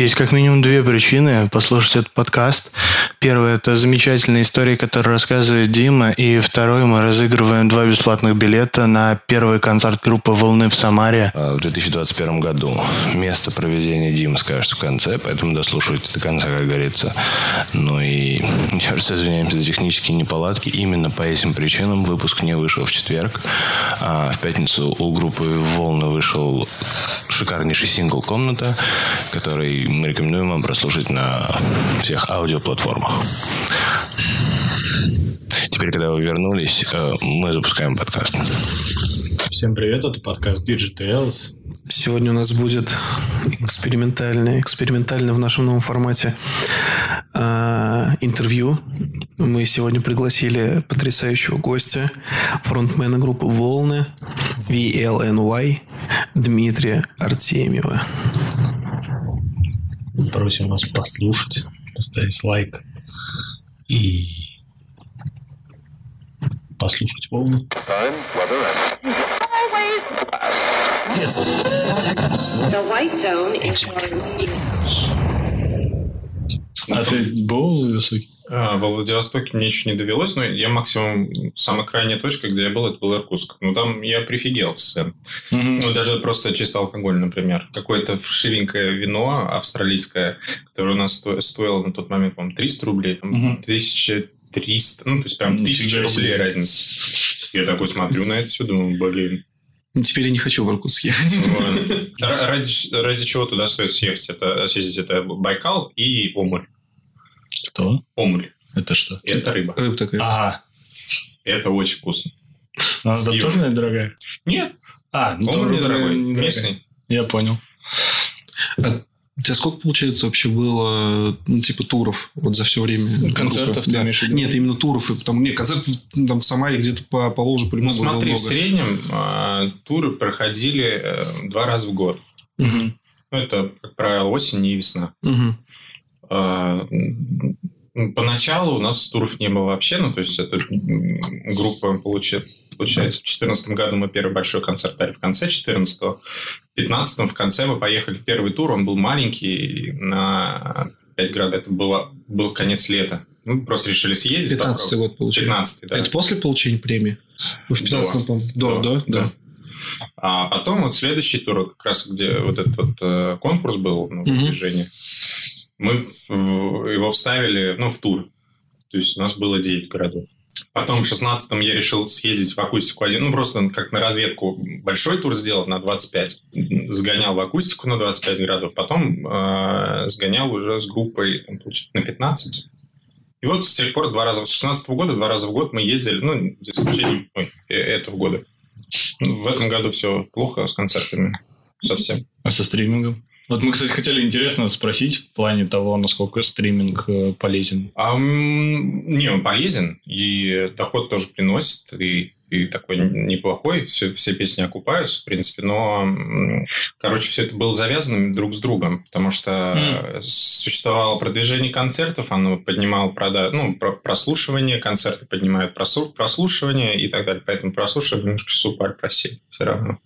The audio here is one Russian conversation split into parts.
Есть как минимум две причины послушать этот подкаст. Первое – это замечательные истории, которые рассказывает Дима. И второе – мы разыгрываем два бесплатных билета на первый концерт группы «Волны» в Самаре. А, в 2021 году. Место проведения Дима скажет в конце, поэтому дослушивайте до конца, как говорится. Ну и еще раз извиняемся за технические неполадки. Именно по этим причинам выпуск не вышел в четверг. А в пятницу у группы «Волны» вышел шикарнейший сингл «Комната», который мы рекомендуем вам прослушать на всех аудиоплатформах. Теперь, когда вы вернулись, э, мы запускаем подкаст. Всем привет, это подкаст Digitales. Сегодня у нас будет экспериментальное, экспериментально в нашем новом формате э, интервью. Мы сегодня пригласили потрясающего гостя, фронтмена группы «Волны», VLNY, Дмитрия Артемьева. Просим вас послушать, поставить лайк и послушать волны. The white zone is А ты был высокий? А, во Владивостоке мне еще не довелось, но я максимум, самая крайняя точка, где я был, это был Иркутск. Ну, там я прифигел в сцене. Ну, даже просто чисто алкоголь, например. Какое-то вшивенькое вино австралийское, которое у нас сто- стоило на тот момент, по-моему, 300 рублей, там, Мгм. 1300, ну, то есть прям Нифига 1000 рублей разница. Я такой смотрю на это все, думаю, блин. Теперь я не хочу в Иркутск ехать. Ради, ради чего туда стоит съехать? Это, съездить? Это Байкал и Омуль. Кто? Омуль. Это что? Это рыба. Рыба такая. Ага. Это очень вкусно. Она там пивом. тоже, наверное, дорогая? Нет, А, ну Омуль недорогой. недорогая. Местный. Я понял. А у тебя сколько, получается, вообще было, ну, типа, туров вот за все время? Концертов группы? ты Да. имеешь в виду? Нет, именно туров. И там, нет, концерты ну, там в Самаре где-то по, по Волжу Ну, по-любому было смотри, в много. среднем а, туры проходили э, два раза в год. Мгм. Ну, это, как правило, осень и весна. Мгм. А, Поначалу у нас туров не было вообще, ну, то есть, это м, группа, получи- получается, в 2014 году мы первый большой концерт дали в конце 14 В 15 в конце мы поехали в первый тур, он был маленький, на 5 градусов, это было, был конец лета. Мы просто решили съездить. 15 год, получается. 15 да. Это после получения премии? Ну, В 15 по До, да, да, да. А потом вот следующий тур, вот как раз где вот этот вот э, конкурс был, ну, Мгм. движение, мы его вставили, ну, в тур. То есть у нас было 9 городов. Потом в 16-м я решил съездить в акустику один, ну, просто как на разведку большой тур сделать на 25. Сгонял в акустику на 25 городов, потом э, сгонял уже с группой там, на 15. И вот с тех пор два раза, с 16 года два раза в год мы ездили, ну, за исключением ой, э- этого года. В этом году все плохо с концертами. Совсем. А со стримингом? Вот мы, кстати, хотели интересно спросить в плане того, насколько стриминг э, полезен. А, не, он полезен, и доход тоже приносит, и, и такой неплохой, все, все песни окупаются, в принципе, но, короче, все это было завязано друг с другом, потому что существовало продвижение концертов, оно поднимало прода... ну, про- прослушивание, концерты поднимают прослушивание и так далее, поэтому прослушивание немножко супер просели все равно.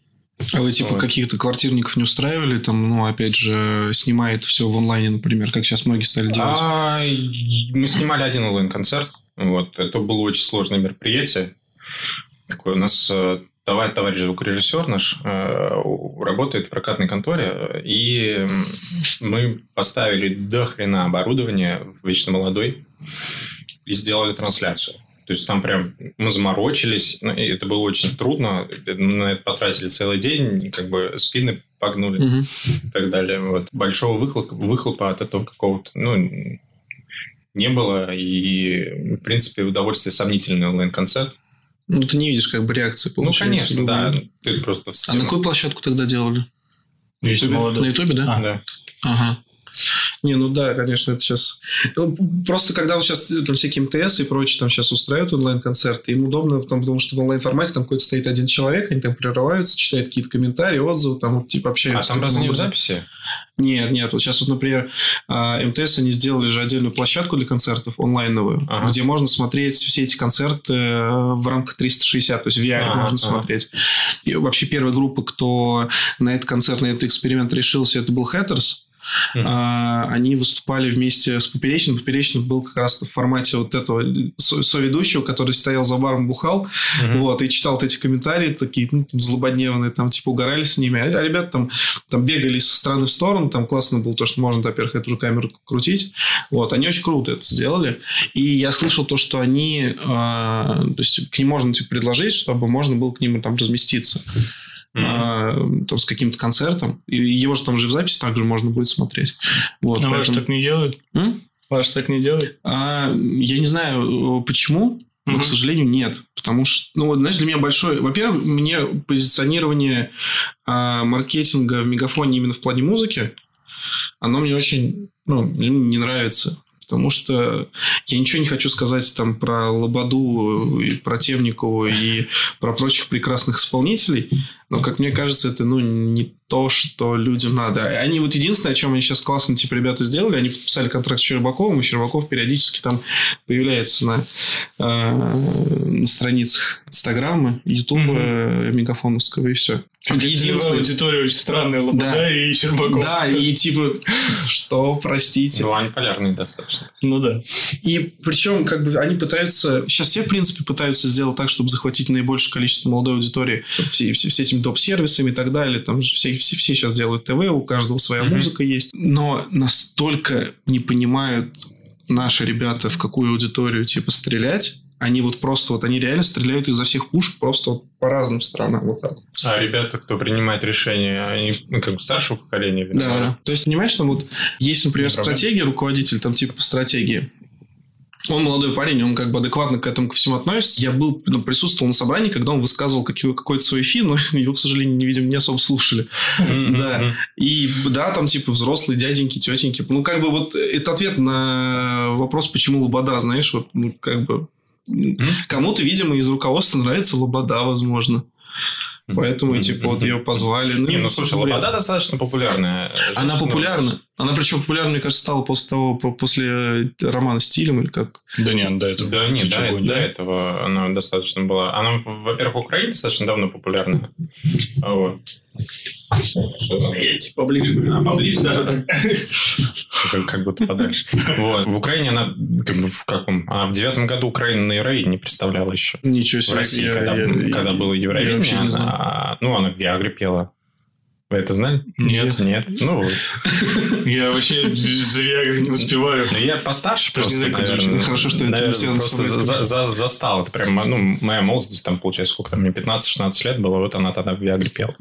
А вы, типа, Вот. каких-то квартирников не устраивали? Там, ну, опять же, снимает все в онлайне, например, как сейчас многие стали делать. А, мы снимали один онлайн-концерт. Вот. Это было очень сложное мероприятие. Такое у нас э, товарищ, звукорежиссер наш э, работает в прокатной конторе, и мы поставили до хрена оборудование в вечно молодой и сделали трансляцию. То есть там прям мы заморочились, ну, и это было очень трудно, на это потратили целый день, как бы спины погнули Мгм. и так далее. Вот. Большого выхлопа, выхлопа от этого какого-то, ну, не было. И, в принципе, удовольствие сомнительный онлайн-концерт. Ну, ты не видишь, как бы, реакции Ну, получается. конечно, да. Ты просто в А на какую площадку тогда делали? На молодой. Ютубе, да? А. Да. Ага. Не, ну да, конечно, это сейчас... Ну, Просто когда вот сейчас там всякие МТС и прочее там сейчас устраивают онлайн-концерты, им удобно, потому, потому что в онлайн-формате там какой-то стоит один человек, они там прерываются, читают какие-то комментарии, отзывы, там вот типа А общаются. там таким разве не в записи? Нет, нет. Вот сейчас вот, например, а, МТС они сделали же отдельную площадку для концертов онлайновую, Ага. где можно смотреть все эти концерты э, в рамках 360, то есть в VR Ага, можно ага. смотреть. И вообще первая группа, кто на этот концерт, на этот эксперимент решился, это был Hatters. Мгм. А, Они выступали вместе с Поперечным. Поперечный был как раз в формате вот этого со- соведущего, который стоял за баром, бухал, Мгм. вот, и читал вот эти комментарии, такие, ну, там, злободневные, там, типа, угорали с ними. А ребята там, там бегали со стороны в сторону, там классно было то, что можно, во-первых, эту же камеру крутить. Вот, они очень круто это сделали. И я слышал то, что они, а, то есть, к ним можно, типа, предложить, чтобы можно было к ним там разместиться. А, там, с каким-то концертом. И его же там же в записи также можно будет смотреть. Вот, А ваш поэтому- так не делают? М? Ваш так не делает? А, я не знаю, э, почему, но, Мгм. к сожалению, нет. Потому что, ну, вот, знаешь, для меня большой... Во-первых, мне позиционирование а, маркетинга в Мегафоне именно в плане музыки, оно мне очень, ну, не нравится. Потому что я ничего не хочу сказать там про Лободу и про Темникову и про прочих прекрасных исполнителей, но, как мне кажется, это, ну, не то, что людям надо. Они вот единственное, о чем они сейчас классно, типа, ребята сделали, они подписали контракт с Щербаковым, и Щербаков периодически там появляется на, э, на страницах Инстаграма, Ютуба, э, Мегафоновского, и все. Единственная аудитория очень странная, Лобода Да. и Щербаков. Да, и типа, что, простите. Ну, они полярные достаточно. Ну да. И причем, как бы, они пытаются... Сейчас все, в принципе, пытаются сделать так, чтобы захватить наибольшее количество молодой аудитории. Все, все, все этими доп-сервисами и так далее. Там же все, все, все сейчас делают ТВ, у каждого своя Мгм. музыка есть. Но настолько не понимают наши ребята, в какую аудиторию, типа, стрелять. Они вот просто, вот они реально стреляют изо всех пушек просто вот по разным странам. Вот так. А ребята, кто принимает решения, они ну, как бы старшего поколения, видно, Да. То есть, понимаешь, там вот есть, например, проблема. стратегия, руководитель там типа по стратегии. Он молодой парень, он как бы адекватно к этому ко всему относится. Я был, ну, присутствовал на собрании, когда он высказывал какой-то свой фи, но его, к сожалению, не видим, не особо слушали. Да. И да, там типа взрослые дяденьки, тетеньки. Ну, как бы вот это ответ на вопрос, почему Лобода, знаешь, вот, ну, как бы кому-то, видимо, из руководства нравится Лобода, возможно. Поэтому, типа, вот ее позвали. Не, ну слушай. Лобода достаточно популярная. Она популярна. Она причем популярна, мне кажется, стала после того, по- после э, романа «Стилем» или как. Да нет, до этого. Да нет, до, до этого она достаточно была. Она, во-первых, в Украине достаточно давно популярна. Вот. Что там? Поближе. А, поближе, да. Как, как будто подальше. Вот. В Украине она, как бы, в каком? Она в девятом году Украину на Евровидении представляла еще. Ничего В себе. России, Я- когда, я- когда я- было Евровидение, она, ну, она в Виагре пела. Вы это знали? Нет. Нет? Ну, вот. Я вообще за Виагрой не успеваю. Ну, я постарше Даже просто, не знаю, наверное. Хорошо, что это не наверное, связано с просто тобой. за- за- застал. Это прям, ну, моя молодость, там, получается, сколько там, мне 15-16 лет было, вот она тогда в Виагре пела.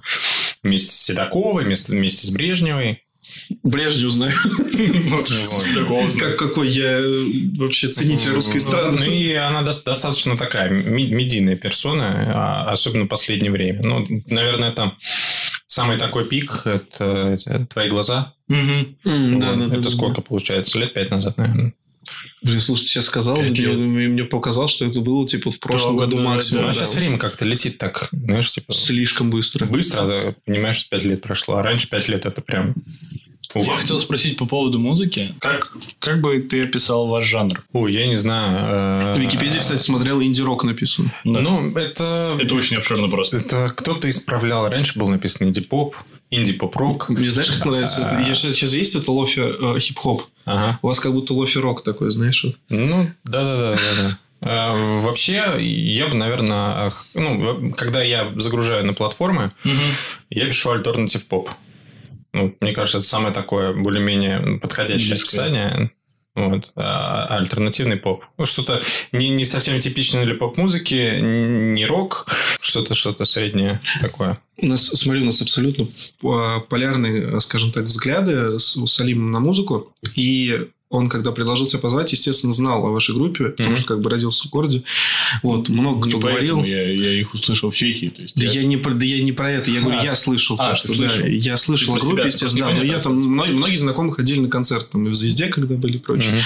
Вместе с Седоковой, вместе, вместе с Брежневой. Брежнев знаю. Как какой я э, вообще ценитель русской Ну, эстрады. и она дос- достаточно такая медийная персона, а, особенно в последнее время. Ну, наверное, там самый такой пик – это, это «Твои глаза». Да, Вот. да, да, это да, сколько да. получается? Лет пять назад, наверное. Блин, слушай, ты сейчас сказал, мне, мне- показал, что это было типа в прошлом Да, году да, максимум. Ну, а да. сейчас время как-то летит так, знаешь, типа... Слишком быстро. Быстро, да, понимаешь, что пять лет прошло. А раньше пять лет – это прям... Я хотел спросить по поводу музыки. Как, как бы ты описал ваш жанр? Ой, я не знаю. В э, Википедии, кстати, смотрел инди-рок написано. Да. Ну, это... Это очень обширно просто. Это кто-то исправлял. Раньше был написан инди-поп, инди-поп-рок. Мне знаешь, как нравится? А. Я сейчас, сейчас есть это лофи э, хип-хоп. Ага. У вас как будто лофи-рок такой, знаешь. Ну, да-да-да. да-да. А, Вообще, я бы, наверное, ну, в- когда я загружаю на платформы, я пишу альтернатив поп. Ну, мне кажется, это самое такое более-менее подходящее Близкое. описание. Вот. А альтернативный поп. Ну, что-то не, не совсем типичное для поп-музыки, не рок, что-то что-то среднее такое. У нас, смотри, у нас абсолютно а, полярные, скажем так, взгляды с Салимом на музыку. И он, когда предложил тебя позвать, естественно, знал о вашей группе, потому Мгм. что как бы родился в городе. Вот, много Не кто говорил. я, я их услышал в Чехии. То есть Да я- я, не про, да я не про это, я говорю, А. я слышал А, то, что слышал? да, я слышал о группе, себя, естественно, да, но я там, многие, многие знакомые ходили на концерт, там, и в «Звезде», когда были и прочее.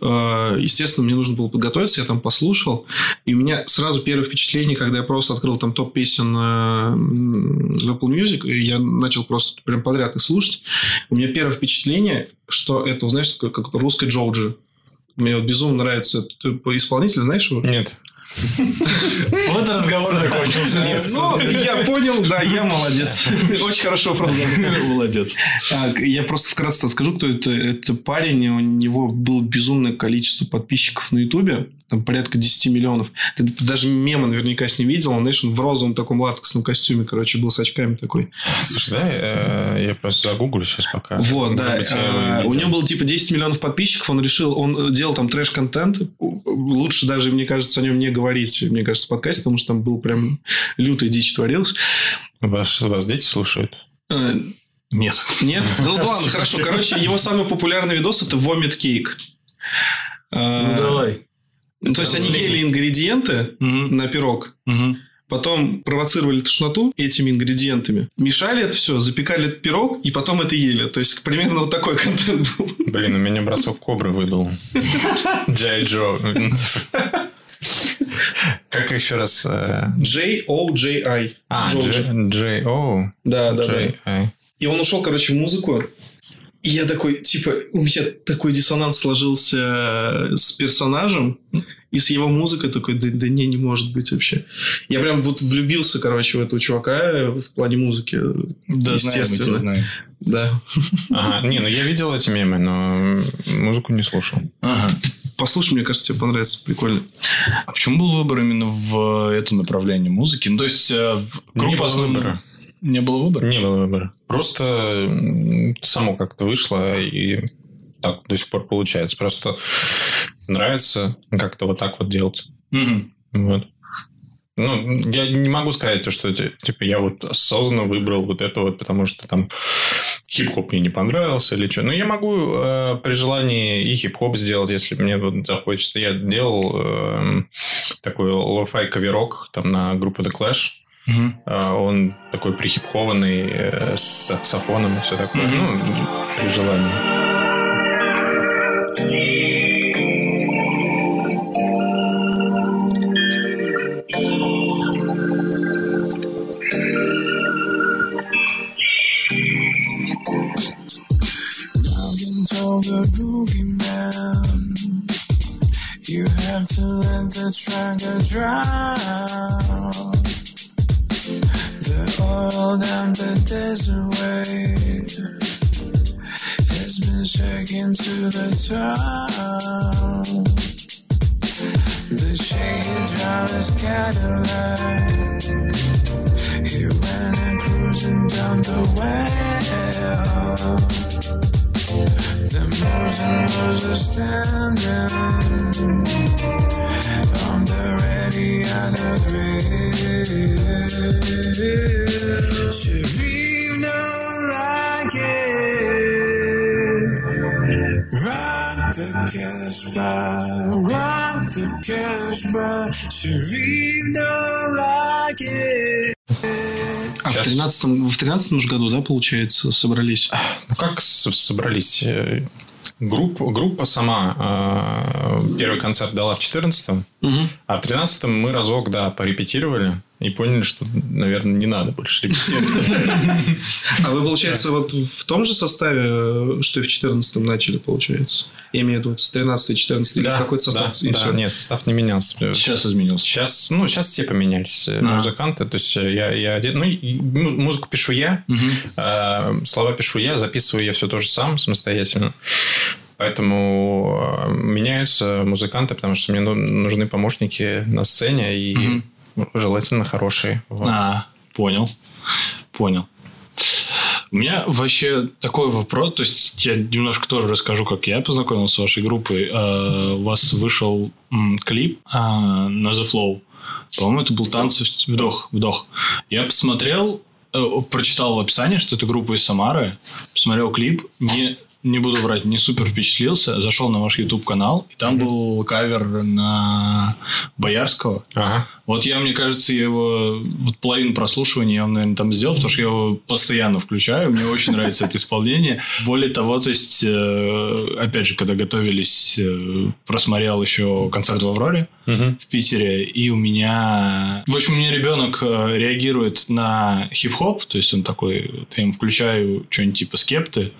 Э, Естественно, мне нужно было подготовиться, я там послушал. И у меня сразу первое впечатление, когда я просто открыл там топ песен э, в Apple Music, и я начал просто прям подряд их слушать. У меня первое впечатление, что это, знаешь, как русская Джорджи. Мне вот безумно нравится этот исполнитель, знаешь его? Нет. Вот и разговор закончился. Ну, я понял, да, я молодец. Очень хорошо вопрос. Молодец. Я просто вкратце скажу, кто это. Это парень, у него было безумное количество подписчиков на Ютубе. Там порядка 10 миллионов. Ты даже мема наверняка с ним видел. Он, знаешь, он в розовом таком латексном костюме, короче, был с очками такой. Слушай, да, э, я просто загуглю сейчас пока. Вот, да. быть, и У него было типа 10 миллионов подписчиков. Он решил, он делал там трэш-контент. Лучше даже, мне кажется, о нем не говорить, мне кажется, в подкасте, потому что там был прям лютая дичь творилась. Вас, вас дети слушают? Э, Нет. Нет? Ну ладно, хорошо. Короче, его самый популярный видос это Vomit Cake. Ну, давай. Ну, То есть они ели ингредиенты Мгм. на пирог, Мгм. потом провоцировали тошноту этими ингредиентами, мешали это все, запекали этот пирог и потом это ели. То есть примерно вот такой контент был. Блин, у меня бросок кобры выдал. Джай Джо. Как еще раз? э, J-O-J-I. А, О. Да, да, да. И он ушел, короче, в музыку. И я такой, типа, у меня такой диссонанс сложился с персонажем и с его музыкой такой, да, да не, не может быть вообще. Я прям вот влюбился, короче, в этого чувака в плане музыки. Да, знаем, мы тебя естественно. знаем. Да. Ага, не, ну я видел эти мемы, но музыку не слушал. Ага. Послушай, мне кажется, тебе понравится. Прикольно. А почему был выбор именно в это направление музыки? Ну, то есть, э, в- Не группа было выбора. Не было выбора? Не было выбора. Просто само как-то вышло и так до сих пор получается. Просто нравится как-то вот так вот делать. Мгм. Вот. Ну, я не могу сказать, то, что ти- типа я вот осознанно выбрал вот это вот, потому что там хип-хоп мне не понравился или что. Но я могу э, при желании и хип-хоп сделать, если мне вот захочется. Я делал э, такой lo-fi каверок там на группу The Clash. А, Он такой прихипхованный э, с саксофоном и все такое. Мгм. Ну, при желании. 13 в 13 же году, да, получается, собрались? Ну, как собрались? Э, Группа, группа сама э, первый концерт дала в 14 Мгм. а в 13 мы разок, да, порепетировали и поняли, что, наверное, не надо больше репетировать. А вы, получается, вот в том же составе, э, что и в 14 начали, получается? Я имею в виду с 13 14 или Да, какой-то состав? да, нет, состав не менялся. Сейчас изменился. Сейчас, ну, сейчас все поменялись э, А. музыканты. То есть, э, я, я один... Ну, му- музыку пишу я, э, слова пишу я, записываю я все тоже сам, самостоятельно. Поэтому меняются музыканты, потому что мне ну- нужны помощники на сцене и. Желательно хорошие. Вот. А, понял. Понял. У меня вообще такой вопрос, то есть я немножко тоже расскажу, как я познакомился с вашей группой. Э, У вас вышел клип э, на The Flow. По-моему, это был танцы вдох, вдох. Я посмотрел, э, прочитал в описании, что это группа из Самары, посмотрел клип, не не буду врать, не супер впечатлился, зашел на ваш YouTube канал, и там был кавер на Боярского. Ага. Вот я, мне кажется, я его вот половину прослушивания я, наверное, там сделал, потому что я его постоянно включаю. Мне очень нравится это исполнение. Более того, то есть, э, опять же, когда готовились, э, просмотрел еще концерт в Авроре в Питере, и у меня... В общем, у меня ребенок э, реагирует на хип-хоп, то есть он такой, вот я ему включаю что-нибудь типа скепты,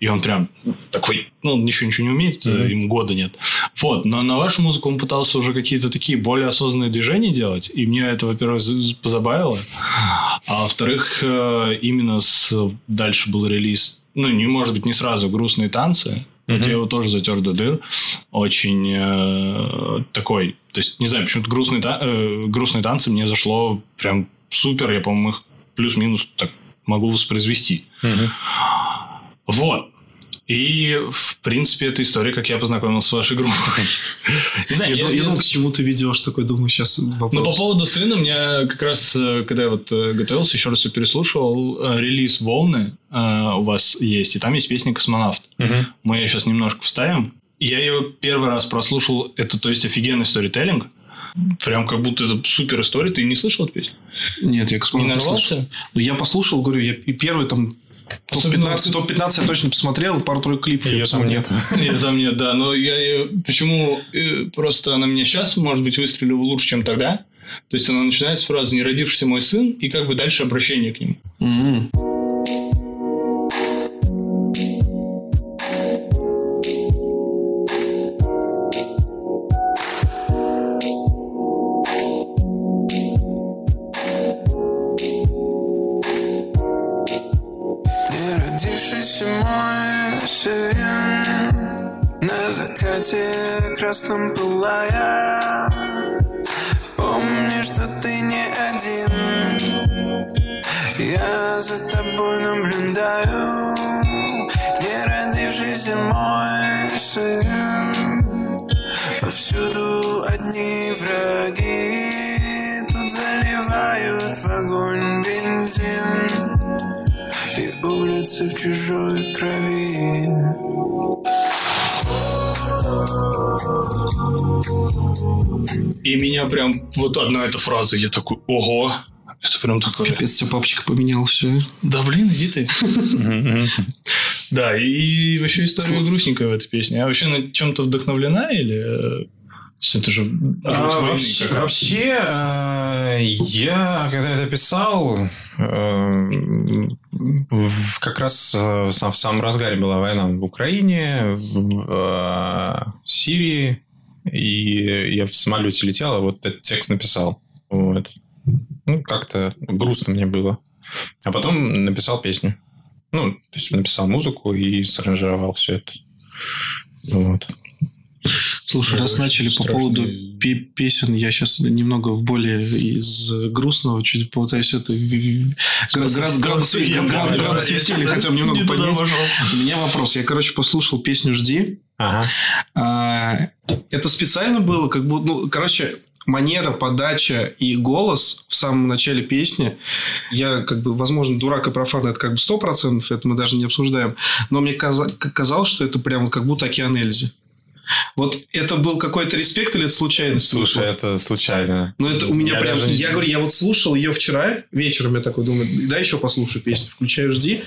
и он прям такой ну, он еще ничего не умеет, Мгм. ему года нет. Вот, но на вашу музыку он пытался уже какие-то такие более осознанные движения делать, и мне это, во-первых, позабавило, а во-вторых, э, именно с... дальше был релиз, ну, не может быть, не сразу «Грустные танцы», вот Мгм. я его тоже затер до дыр. Очень э, такой... То есть, не знаю, почему-то грустные, та- э, грустные танцы мне зашло прям супер. Я, по-моему, их плюс-минус так могу воспроизвести. Мгм. Вот. И, в принципе, эта история, как я познакомился с вашей группой. Не знаю, Я, я- я думал, к чему ты ведешь такой, думаю, сейчас вопрос. ну, по поводу сына, мне как раз, э, когда я вот э, готовился, еще раз все переслушивал, э, релиз «Волны» у вас есть, и там есть песня «Космонавт». Мгм. Мы ее сейчас немножко вставим. Я ее первый раз прослушал, это, то есть, офигенный сторителлинг. Прям как будто это супер история. Ты не слышал эту песню? Нет, я Не космонавт не слышал. нарвался? Ну, я послушал, говорю, я первый там топ-15, топ-15 я точно посмотрел, пару-тройку клипов. Ее там нет. Ее там нет, да. Но я. Почему? э, Просто она меня сейчас, может быть, выстрелила лучше, чем тогда. То есть, она начинается с фразы «Не родившийся мой сын» и как бы дальше обращение к нему. Закате красном пылая. Помни, что ты не один. Я за тобой наблюдаю. Не родившийся мой сын. Повсюду одни враги. Тут заливают в огонь бензин. И улицы в чужой крови. И меня прям... Вот одна эта фраза, я такой «Ого!» Это прям такое... Капец, тебе папочка поменял все. Да блин, иди ты. Да, и вообще история грустненькая в этой песне. А вообще на чем-то вдохновлена или... э, Это же... А, вообще, э, я, когда это писал, э, в- как раз э, в сам- в самом разгаре была война в Украине, в э, Сирии, и я в самолете летел, а вот этот текст написал. Вот. Ну, как-то грустно мне было. А потом написал песню. Ну, то есть написал музыку и саранжировал все это. Вот. Слушай, раз начали по поводу пе- песен, я сейчас немного в более из грустного чуть попытаюсь это градус веселья хотя бы немного поднять. У меня вопрос. Я, короче, послушал песню «Жди». Ага. А, Это специально было, как будто, ну, короче, манера, подача и голос в самом начале песни. Я, как бы, возможно, дурак и профан, это как бы сто процентов, это мы даже не обсуждаем. Но мне казалось, что это прям как будто океан Эльзи. Вот это был какой-то респект или это случайность? Слушай, это случайно. Ну, это у меня Я прям... даже Я говорю, я вот слушал ее вчера вечером, я такой думаю, да, еще послушаю песню. Включаю «Жди».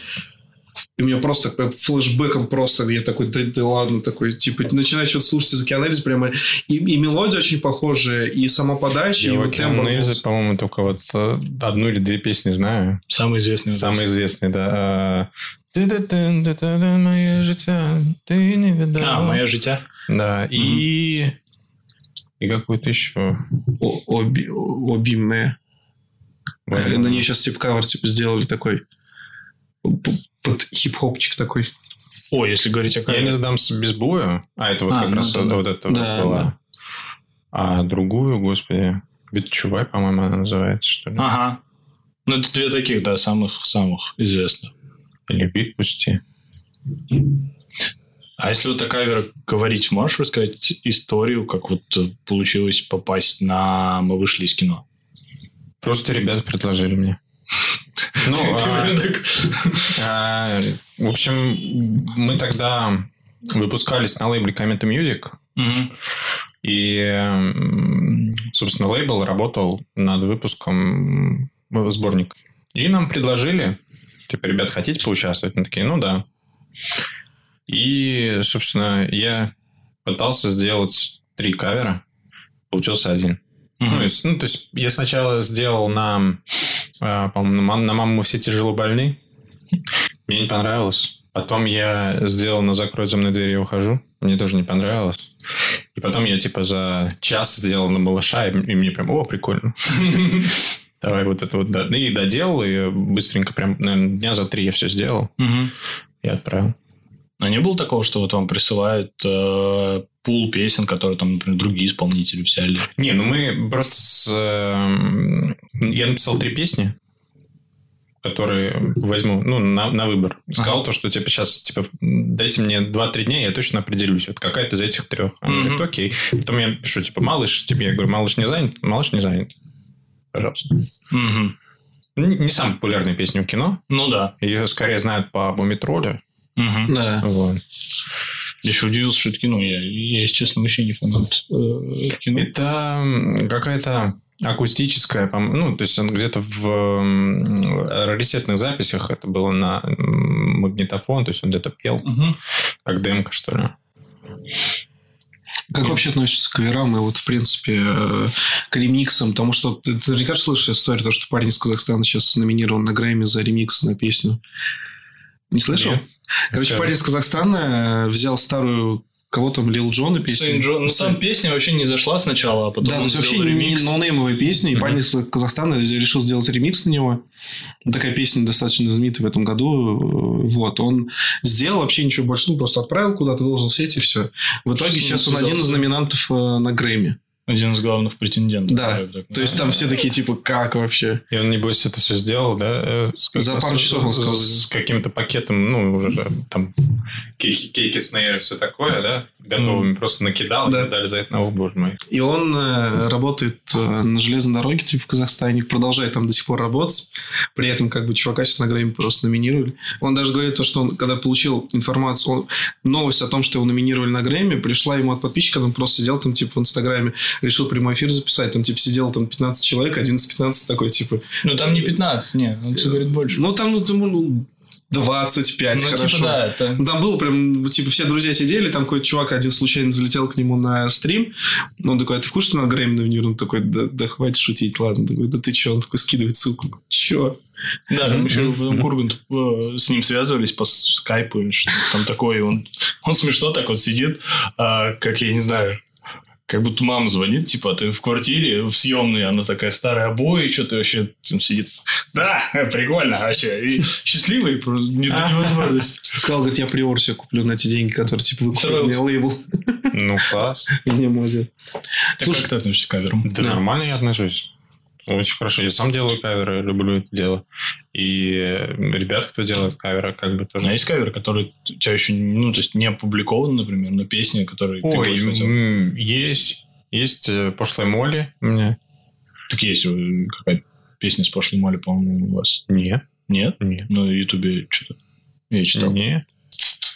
И у меня просто как флешбеком просто, я такой, да, да ладно, такой, типа, начинаю что-то слушать из «Океана Эльзы», прямо, и, и мелодия очень похожая, и сама подача, Я и вот тембр по-моему, только вот э, одну или две песни знаю. Самый известный. вот Самые известные, да. Ты-ты-ты, Моє життя, ты не видал. А, «Моя життя». Да, и... И какой-то еще. Оби- обимная. Э, На ней сейчас тип-кавер, типа, сделали такой, под хип-хопчик такой. О, если говорить о Я кавере. не сдамся без боя. А, это вот А, как ну раз вот, да. вот это вот Да, была. да. А другую, господи, Ветчувай, по-моему, она называется, что ли? Ага. Ну, это две таких, да, самых-самых известных. Или Випусти. А если вот о каверах говорить, можешь рассказать историю, как вот э, получилось попасть на «Мы вышли из кино»? Просто ребята предложили мне. Ну, а, а, в общем, мы тогда выпускались на лейбле Cometa Music, и, собственно, лейбл работал над выпуском сборника. И нам предложили, типа, ребят, хотите поучаствовать? Мы такие, ну да. И, собственно, я пытался сделать три кавера, получился один. Ну, Мгм. то есть, ну, то есть я сначала сделал на, а, по-моему, на, «Мам- на маму все тяжело больны. Мне не понравилось. Потом я сделал на закрой за мной дверь, я ухожу. Мне тоже не понравилось. И потом я типа за час сделал на малыша, и, и мне прям, о, прикольно. Давай вот это вот. И доделал, и быстренько прям, наверное, дня за три я все сделал и отправил. А не было такого, что вот вам присылают э, пул песен, которые там, например, другие исполнители взяли? Не, ну мы просто с... эм, Я написал три песни, которые возьму, ну, на, на выбор. Сказал Ага. то, что, типа, сейчас, типа, дайте мне 2-3 дня, я точно определюсь. Вот какая-то из этих трех. Она говорит, окей. Потом я пишу, типа, малыш, тебе, я говорю, малыш не занят? Малыш не занят. Пожалуйста. Не, не самая популярная песня у кино. Ну да. Ее скорее знают по Мумитролю. Да. Вот. Я еще удивился, что это кино. Я, я, если честно, вообще не фанат э, кино. Это какая-то акустическая, ну, то есть он где-то в раритетных записях это было на магнитофон, то есть он где-то пел, Мгм. как демка, что ли. Как вообще относишься к каверам и вот, в принципе, э, к ремиксам? Потому что ты, ты наверняка слышишь историю, то, что парень из Казахстана сейчас номинирован на Грэмми за ремикс на песню. Не слышал? Нет. Короче, Расскажи. парень из Казахстана э, взял старую кого там, Лил Джона песню. Сейн Джон. Ну, там песня вообще не зашла сначала, а потом Да, то есть вообще сделал не ремикс. ноунеймовая песня, и Мгм. парень из Казахстана решил сделать ремикс на него. Такая песня достаточно знаменитая в этом году. Вот, он сделал вообще ничего больше, ну, просто отправил куда-то, выложил в сеть, и все. В итоге Ну, сейчас он один из номинантов э, на Грэмми. Один из главных претендентов. Да, так То есть там все такие, типа, как вообще? И он, небось, это все сделал, да? э, с- За пару с- часов он сказал. С каким-то пакетом, ну, уже да, там кейки, кейки снейр, все такое, да? Готовыми просто накидал, Да. да. дали за это, о, боже мой. И он э, работает э, на железной дороге, типа, в Казахстане, продолжает там до сих пор работать. При этом, как бы, чувака сейчас на Грэмми просто номинировали. Он даже говорит то, что он, когда получил информацию, он- новость о том, что его номинировали на Грэмми, пришла ему от подписчика, он просто сидел там, типа, в Инстаграме, решил прямой эфир записать, там, типа, сидел там 15 человек, 11-15 такой, типа, Ну, там не 15, не, он все говорит больше. ну, там, ну, там, ну, 25, Ну, хорошо. типа, да, это... Ну, Там было прям, ну, типа, все друзья сидели, там какой-то чувак один случайно залетел к нему на стрим. Он такой, а ты в курсе, что на Грэмми номинирован? Он такой, да, да хватит шутить, ладно. Такой, да ты че? Он такой скидывает ссылку. Че? Да, там еще потом Кургант э, с ним связывались по скайпу или что-то там такое. Он, он смешно так вот сидит, а, как я не знаю, как будто мама звонит, типа, а ты в квартире, в съемной, она такая старая обои, что-то вообще там сидит. Да, прикольно вообще. И счастливый, просто не до невозможности. Сказал, говорит, я приор себе куплю на те деньги, которые, типа, выкупил Сразу. мне лейбл. Ну, класс. И мне молодец. Слушай, как ты относишься к каверам? Да, нормально я отношусь. Очень хорошо. Я сам делаю каверы, люблю это дело. И ребят, кто делает каверы, как бы А тоже... есть каверы, которые у тебя еще, ну, то есть не опубликованы, например, но песни, которые ты Ой, очень хотел? есть. Есть э, пошлая Молли у меня. Так есть э, какая-то песня с пошлой Молли, по-моему, у вас. Нет, Нет? нет, На Ютубе что-то. Я читал. нет.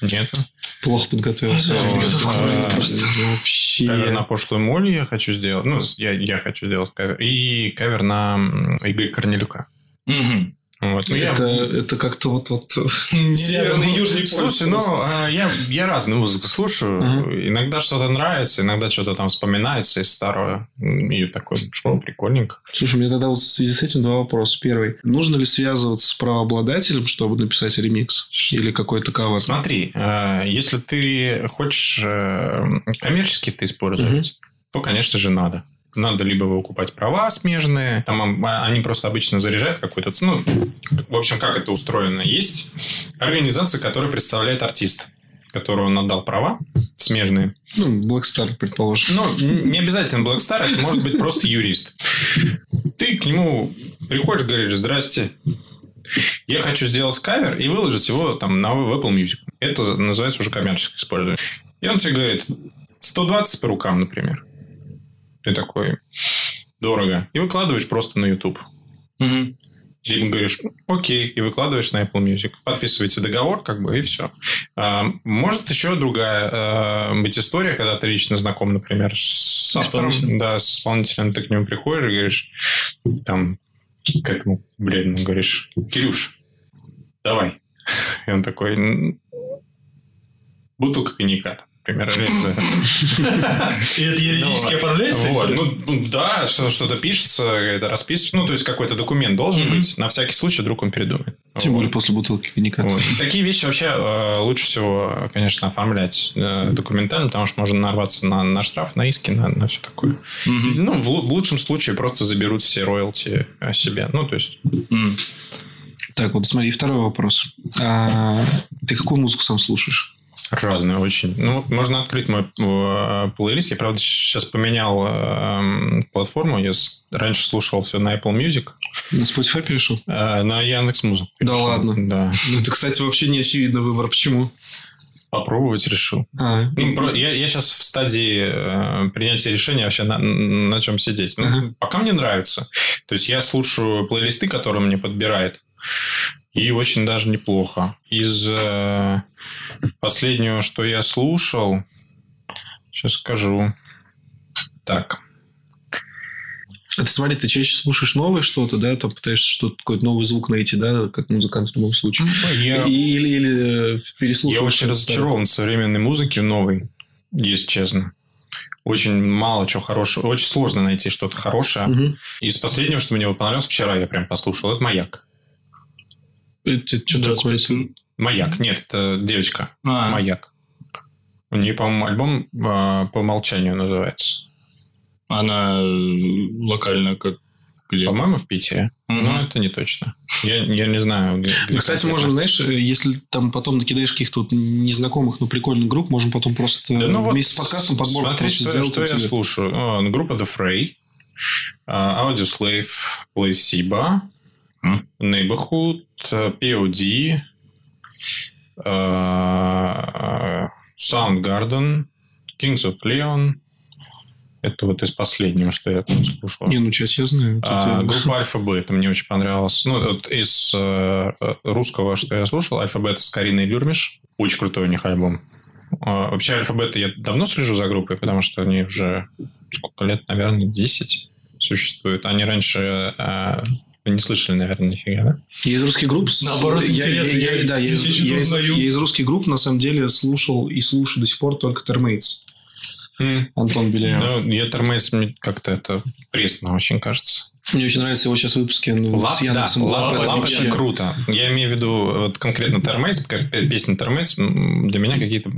Нету. Плохо подготовился. Да, подготовка А, просто. Вообще. Кавер на пошлую Молли я хочу сделать. Ну, я, я хочу сделать кавер. И кавер на м, Игоря Корнелюка. Мгм. Вот. Ну, я- Это, это как-то вот, вот северный южный Слушай, ну, а, я, я разную музыку слушаю. Мгм. Иногда что-то нравится, иногда что-то там вспоминается из старого. И такой, что, прикольненько. Слушай, у меня тогда вот в связи с этим два вопроса. Первый. Нужно ли связываться с правообладателем, чтобы написать ремикс? Или какой-то кавер? Смотри, э, если ты хочешь э, коммерчески это использовать, то, конечно же, надо. Надо либо выкупать права смежные, там а, они просто обычно заряжают какой-то... ц- Ну, в общем, как это устроено? Есть организация, которая представляет артиста, которому он отдал права смежные. Ну, Black Star, предположим. Ну, не обязательно Black Star, это может быть просто юрист. Ты к нему приходишь, говоришь, здрасте, я хочу сделать кавер и выложить его там на Apple Music. Это называется уже коммерческое использование. И он тебе говорит, 120 по рукам, например. Ты такой, дорого. И выкладываешь просто на YouTube. Мгм. Либо говоришь, окей, и выкладываешь на Apple Music. Подписываете договор, как бы, и все. может еще другая а, быть история, когда ты лично знаком, например, с автором, да, с исполнителем, ты к нему приходишь и говоришь, там, к этому бледному говоришь, Кирюш, давай. И он такой, «М, бутылка коньяка. например. Это- И это юридически Ну, оформляется? Вот. Ну, ну, да, что- что-то пишется, это расписывается. Ну, то есть, какой-то документ должен быть. На всякий случай, вдруг он передумает. Тем более после бутылки коньяка. Такие вещи вообще э, лучше всего, конечно, оформлять э, документально, потому что можно нарваться на, штраф, на иски, на, все такое. Ну, в, лу- в лучшем случае просто заберут все роялти э, себе. Ну, то есть. Так, вот смотри, второй вопрос. А, ты какую музыку сам слушаешь? Разные очень. Ну, можно открыть мой э, плейлист. Я, правда, сейчас поменял э, платформу. Я раньше слушал все на Apple Music, На Spotify перешел? э, на Яндекс Музыку. Да ладно? Да. Ну, это, кстати, вообще не очевидный выбор. Почему? Попробовать решил. А, Ну, про- я, я сейчас в стадии э, принятия решения вообще на, на чем сидеть. Ну, Ага. Пока мне нравится. То есть я слушаю плейлисты, которые мне подбирает. И очень даже неплохо. Из э, последнего, что я слушал, сейчас скажу. Так. а ты смотри, ты чаще слушаешь новое что-то, да? Там пытаешься что-то, какой-то новый звук найти, да? Как музыкант в любом случае. Я, И- Или, или э, переслушиваешь. я очень разочарован в современной музыке новой, если честно. Очень мало чего хорошего. Очень сложно найти что-то хорошее. Мгм. Из последнего, что мне вот понравилось, вчера я прям послушал, это «Маяк». Это что такое? «Маяк». Нет, это девочка. А, «Маяк». У нее, по-моему, альбом э, по умолчанию называется. Она э, локально как где? По-моему, в Питере. Мгм. Но это не точно. Я, я не знаю, где... где Ну, кстати, можно, знаешь, э, если там потом накидаешь каких-то вот незнакомых, но прикольных групп, можем потом просто Да, ну вот вместе с подкастом подборку Смотри, что, сделать что я тебе. слушаю. О, группа The Fray, а, Audioslave, Placebo. Neighborhood, э, POD, э, Soundgarden, Kings of Leon. Это вот из последнего, что я там слушал. Не, ну сейчас я знаю. А, я- группа Альфа-Б, это мне очень понравилось. Ну, вот из э, русского, что я слушал, Альфа-Б это с Кариной Люрмиш. Очень крутой у них альбом. А, вообще, Альфа-Бета я давно слежу за группой, потому что они уже сколько лет, наверное, 10 существуют. Они раньше э, вы не слышали, наверное, нифига, да? Я из русских групп... Наоборот, я, интересно, Я, я- я да, я, из- я из- я из русских групп, на самом деле, слушал и слушаю до сих пор только Therr Maitz. Антон Беляев. Ну, я Therr Maitz мне как-то это пресно очень кажется. Мне очень нравятся его сейчас выпуски ну, LAB, с да, Яндексом. LAB, это LAB вообще- это круто. Я имею в виду вот конкретно Термейс, как песни Термейс для меня какие-то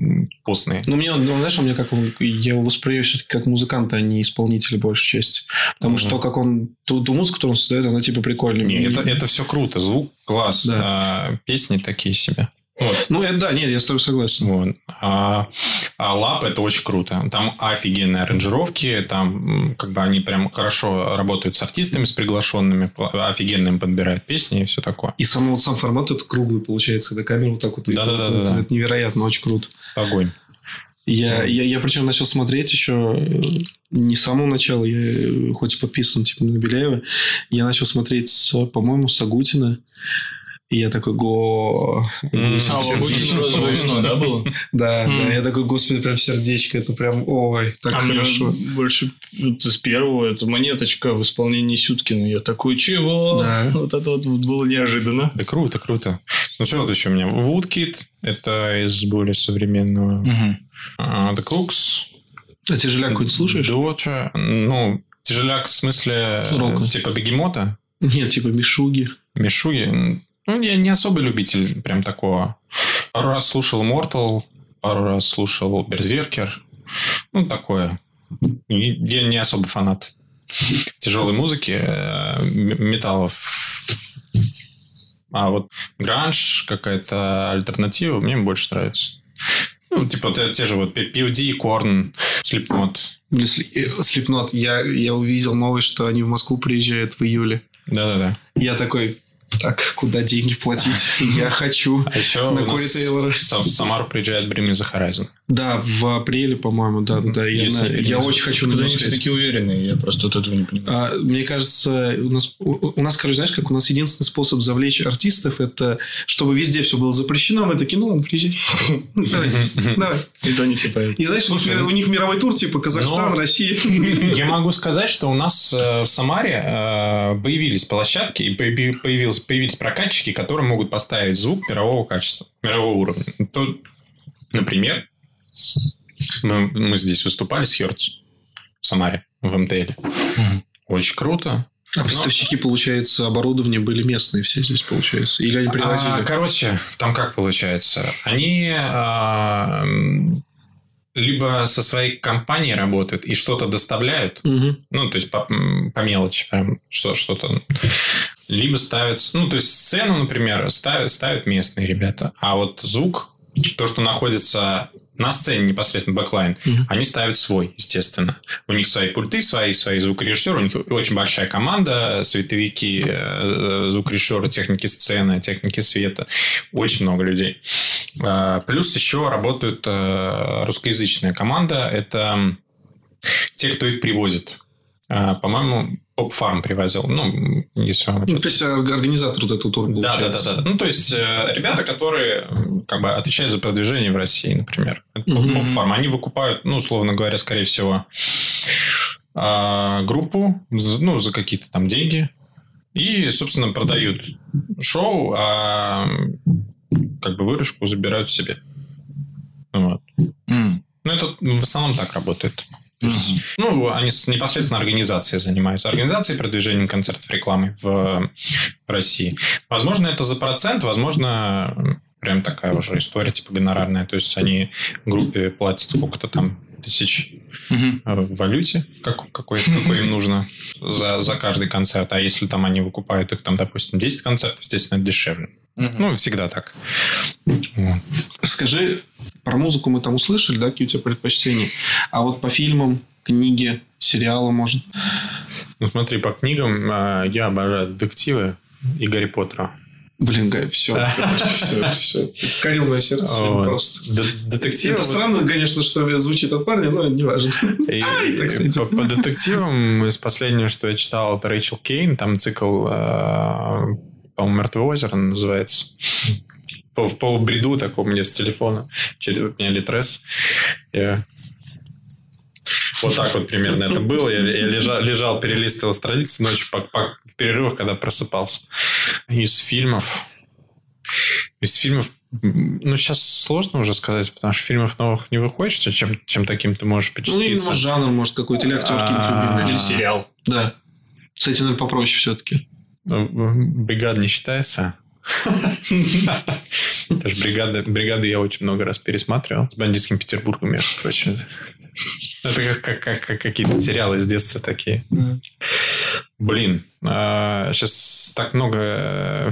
постные. Ну, мне, ну, знаешь, у меня как он, я его воспринимаю все-таки как музыканта, а не исполнителя, большей части. Потому Мгм. что как он, ту, ту музыку, которую он создает, она типа прикольная. Не, И- это, это все круто. Звук класс. Да. а песни такие себе. Вот. Ну, это да, нет, я с тобой согласен. Вот. А, а лап это очень круто. Там офигенные аранжировки, там как бы они прям хорошо работают с артистами, с приглашенными, офигенно им подбирают песни и все такое. И сам, вот сам формат этот круглый получается, когда камера вот так вот. видит. Да-да-да-да-да. Это, это невероятно, очень круто. Огонь. Я, я, я причем начал смотреть еще э, не с самого начала, я э, хоть и подписан типа на Беляева, я начал смотреть, по-моему, с Агутина. И я такой, го... А, розовое вино, да, было? Да, да, я такой, господи, прям сердечко, это прям, ой, так а хорошо. больше вот из первого, это монеточка в исполнении Сюткина. Я такой, чего? Вот это вот было неожиданно. Да круто, круто. Ну, что вот еще у меня? Woodkid. Это из более современного. А, The Cooks. А тяжеляк какой-то слушаешь? Доча. Ну, тяжеляк в смысле Рока. типа бегемота. Нет, типа Мишуги. Мишуги. Ну, я не особый любитель прям такого. Пару раз слушал Mortal, пару раз слушал Берзеркер. Ну, такое. Я не особо фанат тяжелой музыки, э, металлов. А вот гранж, какая-то альтернатива, мне больше нравится. Ну, типа, те, те же вот POD, Korn, Slipknot. Блин, Слепнот. Я, я увидел новость, что они в Москву приезжают в июле. Да-да-да. Я такой, так, куда деньги платить? Я хочу. А еще На нас Тейлора. в Са- в Самару приезжает Bring Me The Horizon. Да, в апреле, по-моему, да, да, да. Я, на- я очень хочу на они все сходить. такие уверенные? Я просто от этого не понимаю. А, мне кажется, у нас, у, у нас, короче, знаешь, как у нас единственный способ завлечь артистов, это чтобы везде все было запрещено, мы такие, ну ладно, приезжай. Давай, давай. И то не типа... И знаешь, Слушай, у них мировой тур, типа Казахстан, Россия. Я могу сказать, что у нас э, в Самаре э, появились площадки и появи- появилось, появились прокатчики, которые могут поставить звук мирового качества, мирового уровня. То, например, Мы, мы здесь выступали с Херц в Самаре, в МТЛ. Очень круто. А поставщики, получается, оборудования были местные все здесь, получается? Или они привозили? А, короче, там как получается? Они а, либо со своей компанией работают и что-то доставляют, Мгм. ну, то есть по, по мелочи прям что, что-то. Либо ставят... Ну, то есть сцену, например, ставят, ставят местные ребята. А вот звук, то, что находится на сцене непосредственно backline, Мгм. они ставят свой, естественно. У них свои пульты, свои, свои звукорежиссеры, у них очень большая команда, световики, э, звукорежиссеры, техники сцены, техники света. Очень много людей. А, Плюс еще работают э, русскоязычная команда. Это те, кто их привозит. А, По-моему, Pop Farm привозил. Ну, если вам Ну, то есть, орг- организатор вот этого тура, да, да, да, получается. да. Ну, то есть, э, ребята, которые как бы отвечают за продвижение в России, например. Мгм. поп-фарм. Они выкупают, ну, условно говоря, скорее всего, а, группу, ну, за какие-то там деньги. И, собственно, продают шоу, а как бы выручку забирают себе. Вот. М. Ну, это в основном так работает. Есть, ну, они непосредственно организацией занимаются. Организацией, продвижением концертов, рекламой в России. Возможно, это за процент, возможно, прям такая уже история, типа гонорарная. То есть, они группе платят сколько-то там тысяч э, в валюте, в, как- в какой, в какой им нужно за, за каждый концерт. А если там они выкупают их, там, допустим, 10 концертов, естественно, это дешевле. Мгм. Ну, всегда так. Вот. Скажи, про музыку мы там услышали, да, какие у тебя предпочтения? А вот по фильмам, книге, сериалам, может? Ну, смотри, по книгам э, я обожаю детективы и Гарри Поттера. Блин, Гай, все, все, все. Корил мое сердце просто. Д- Детективы... Это странно, конечно, что звучит от парня, но не важно. По, детективам из последнего, что я читал, это Рэйчел Кейн, там цикл, э, по-моему, «Мертвое озеро» называется. По, в полубреду таком мне с телефона. Через у меня литрес. Я- Вот так вот примерно это было. Я, я лежал, лежал, перелистывал страницы ночью по- по- в перерывах, когда просыпался. Из фильмов... Из фильмов... Ну, сейчас сложно уже сказать, потому что фильмов новых не выходит, что чем, чем таким ты можешь Ну, впечатлиться. именно жанр, может, какой-то, или актер какие-нибудь А, любимые. Или сериал. Да. С этим, наверное, попроще все-таки. Ну, Бригада не считается. Что бригады, бригады я очень много раз пересматривал. С бандитским Петербургом, между прочим. Это как, как, как, как какие-то сериалы с детства такие. Блин, сейчас так много э,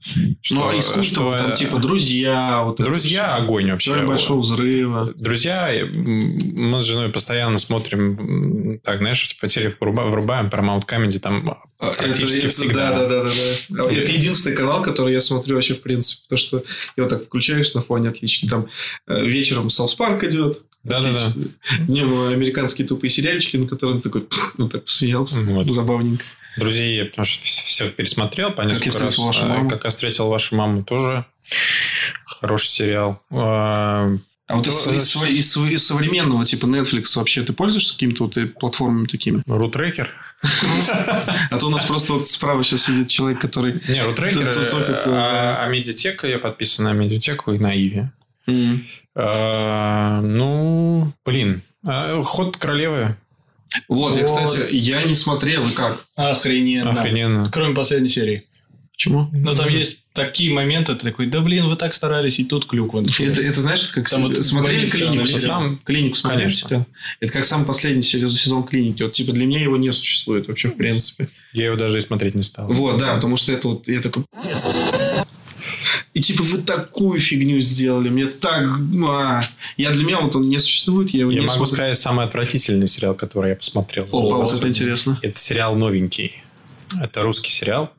всего. Ну, а искусство, что, там, э, типа, друзья, вот это Друзья, огонь вообще. Теория большого взрыва. Друзья, мы с женой постоянно смотрим, так, знаешь, по теле вруба- врубаем Paramount Comedy, там А, практически это- это- всегда. Да, да, да, да, да. Это единственный канал, который я смотрю вообще в принципе. То, что его так включаешь на фоне отлично. Там э, вечером South Park идет. Да-да-да. Днем американские тупые сериальчики, на которые ты такой, ну так посмеялся. Вот. Забавненько. Друзей я потому что вс- всех пересмотрел по несколько раз. встретил вашу А, маму». Как я встретил вашу маму тоже хороший сериал. А, А вот Ну, из, э, из из из современного, типа Netflix, вообще ты пользуешься какими-то вот платформами такими? Рутрекер. А то у нас просто вот справа сейчас сидит человек, который... Не, Рутрекер. Э, А, медиатека, я подписан на медиатеку и на Иви. А, Ну, блин. Ход королевы. Вот, я, Вот. кстати, я не смотрел, и как? Охрененно. Охрененно. Кроме последней серии. Почему? Но там есть такие моменты, ты такой, да блин, вы так старались, и тут клюква. Это, это знаешь, как Там с- вот смотрели клинику? сериал? там- клинику смотрели Конечно. Это как самый последний сезон, сезон клиники. Вот типа для меня его не существует вообще в принципе. Я его даже и смотреть не стал. Вот, да, потому что это вот я такой. И типа вы такую фигню сделали, мне так, ну, а. я для меня вот он не существует, я его Я не могу смотрю. сказать самый отвратительный сериал, который я посмотрел. Опа, вот это интересно. Это сериал новенький. Это русский сериал.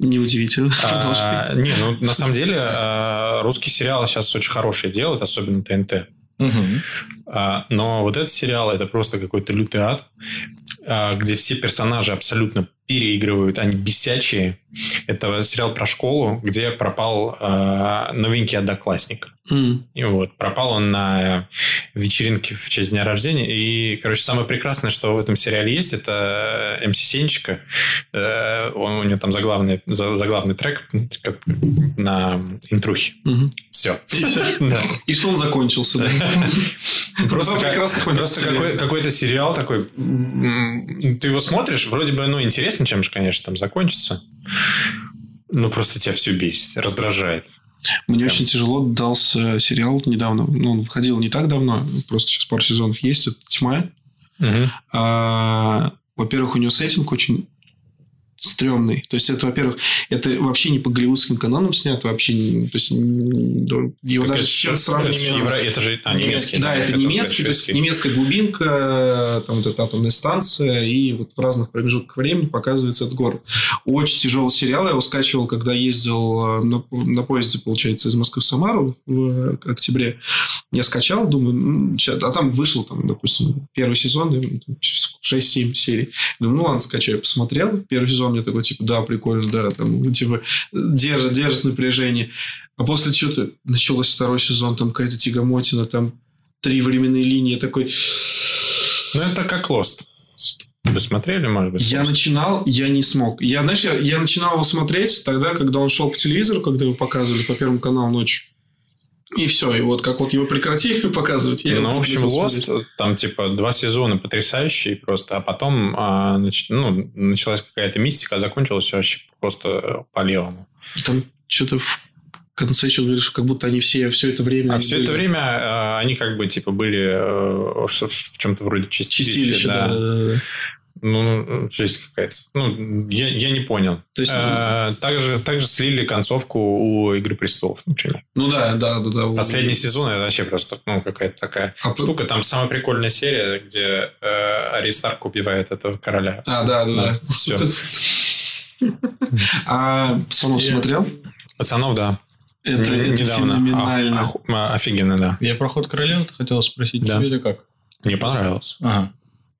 Неудивительно. А, не, ну на самом деле а, русский сериал сейчас очень хороший делают, особенно ТНТ. А, Но вот этот сериал это просто какой-то лютый ад, а, где все персонажи абсолютно переигрывают, они бесячие. Это сериал про школу, где пропал э, новенький одноклассник. М. И вот, пропал он на вечеринке в честь дня рождения. И, короче, самое прекрасное, что в этом сериале есть, это МС Сенчика. Э, Он, у него там заглавный, за- заглавный трек как на интрухе. Мгм. Все. И что он закончился, да? Просто, какой, какой-то сериал такой. Ты его смотришь, вроде бы, ну, интересно, чем же, конечно, там закончится. Ну, просто тебя все бесит, раздражает. Мне очень тяжело дался сериал недавно. Ну, он выходил не так давно. Просто сейчас пару сезонов есть. Это «Тьма». А, Во-первых, у него сеттинг очень стрёмный. То есть, это, во-первых, это вообще не по голливудским канонам снято, вообще не- то есть, да, его Так даже это с ж- чем это сравнивать. евро- Это же а, немецкий. Да, я это немецкий, то есть немецкая глубинка, там вот эта атомная станция, и вот в разных промежутках времени показывается этот город. Очень тяжелый сериал, я его скачивал, когда ездил э, на, на поезде, получается, из Москвы в Самару в э, октябре. Я скачал, думаю, ща- а там вышел, там, допустим, первый сезон, и, там, 6-7 серий. Думаю, ну ладно, скачаю, посмотрел. Первый сезон мне такой, типа, да, прикольно, да, там, типа, держит, держит напряжение. А после что-то началось второй сезон, там какая-то тягомотина, там три временные линии. Такой, Ну, это как Lost. Вы смотрели, может быть? я Lost? начинал, я не смог. Я, знаешь, я, я начинал его смотреть тогда, когда он шел по телевизору, когда его показывали по Первому каналу ночью. И все, и вот как вот его прекратили показывать, я Ну, в общем, Lost, смотреть. там, типа, два сезона потрясающие просто, а потом а, нач- ну, началась какая-то мистика, а закончилось всё вообще просто э, по-левому. Там что-то в конце что говоришь, как будто они все все это время... А все были- это время а, они как бы, типа, были что- в чем-то вроде чистилища. Чистилище, да. да, да, да. Ну, жесть какая-то. Ну, я, я не понял. То есть, Э, также, также слили концовку у «Игры престолов», например. Ну да, да, да. да. Последний сезон это вообще просто ну, какая-то такая А штука. Там самая прикольная серия, где э, Ари Старк убивает этого короля. А, да, да, да. Все. А пацанов смотрел? Пацанов, да. Это, это феноменально. А- а- офигенно, да. Я про ход королевы хотел спросить. Да. Тебе это как? Мне понравилось. Ага.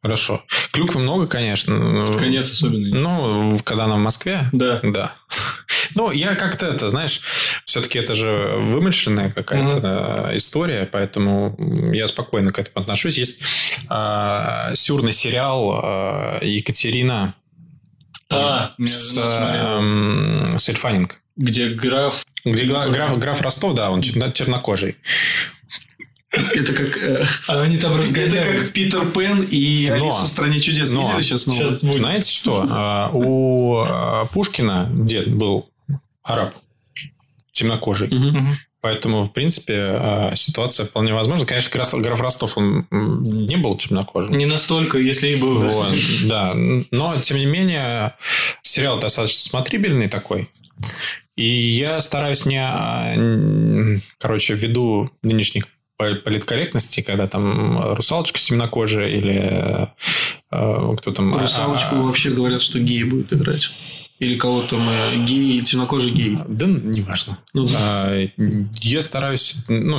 Хорошо. Клюквы много, конечно. но- Конец особенный. Ну, когда она в Москве. Да. Да. Ну, я как-то это, знаешь, все-таки это же вымышленная какая-то э, история, поэтому я спокойно к этому отношусь. Есть э, сюрный сериал э, Екатерина А, меня с, эм, с Эль Фаннинг. Где граф... Где граф, граф Ростов, да, он черно- чернокожий. Это как... э, они там Это как Питер Пен и Но- Алиса в стране чудес. но- Видели сейчас будет. Знаете что? А, У а, Пушкина дед был араб, темнокожий. Поэтому, в принципе, а, ситуация вполне возможна. Конечно, граф, граф Ростов, он не был темнокожим. Не настолько, если и был. Вот, да. Но, тем не менее, сериал достаточно смотрибельный такой. И я стараюсь не... Короче, ввиду нынешних политкорректности, когда там русалочка темнокожая или э, кто там... Русалочку а, вообще говорят, что геи будет играть. Или кого там э, геи, темнокожий гей. Да, неважно. Ну, да. А, Я стараюсь, ну,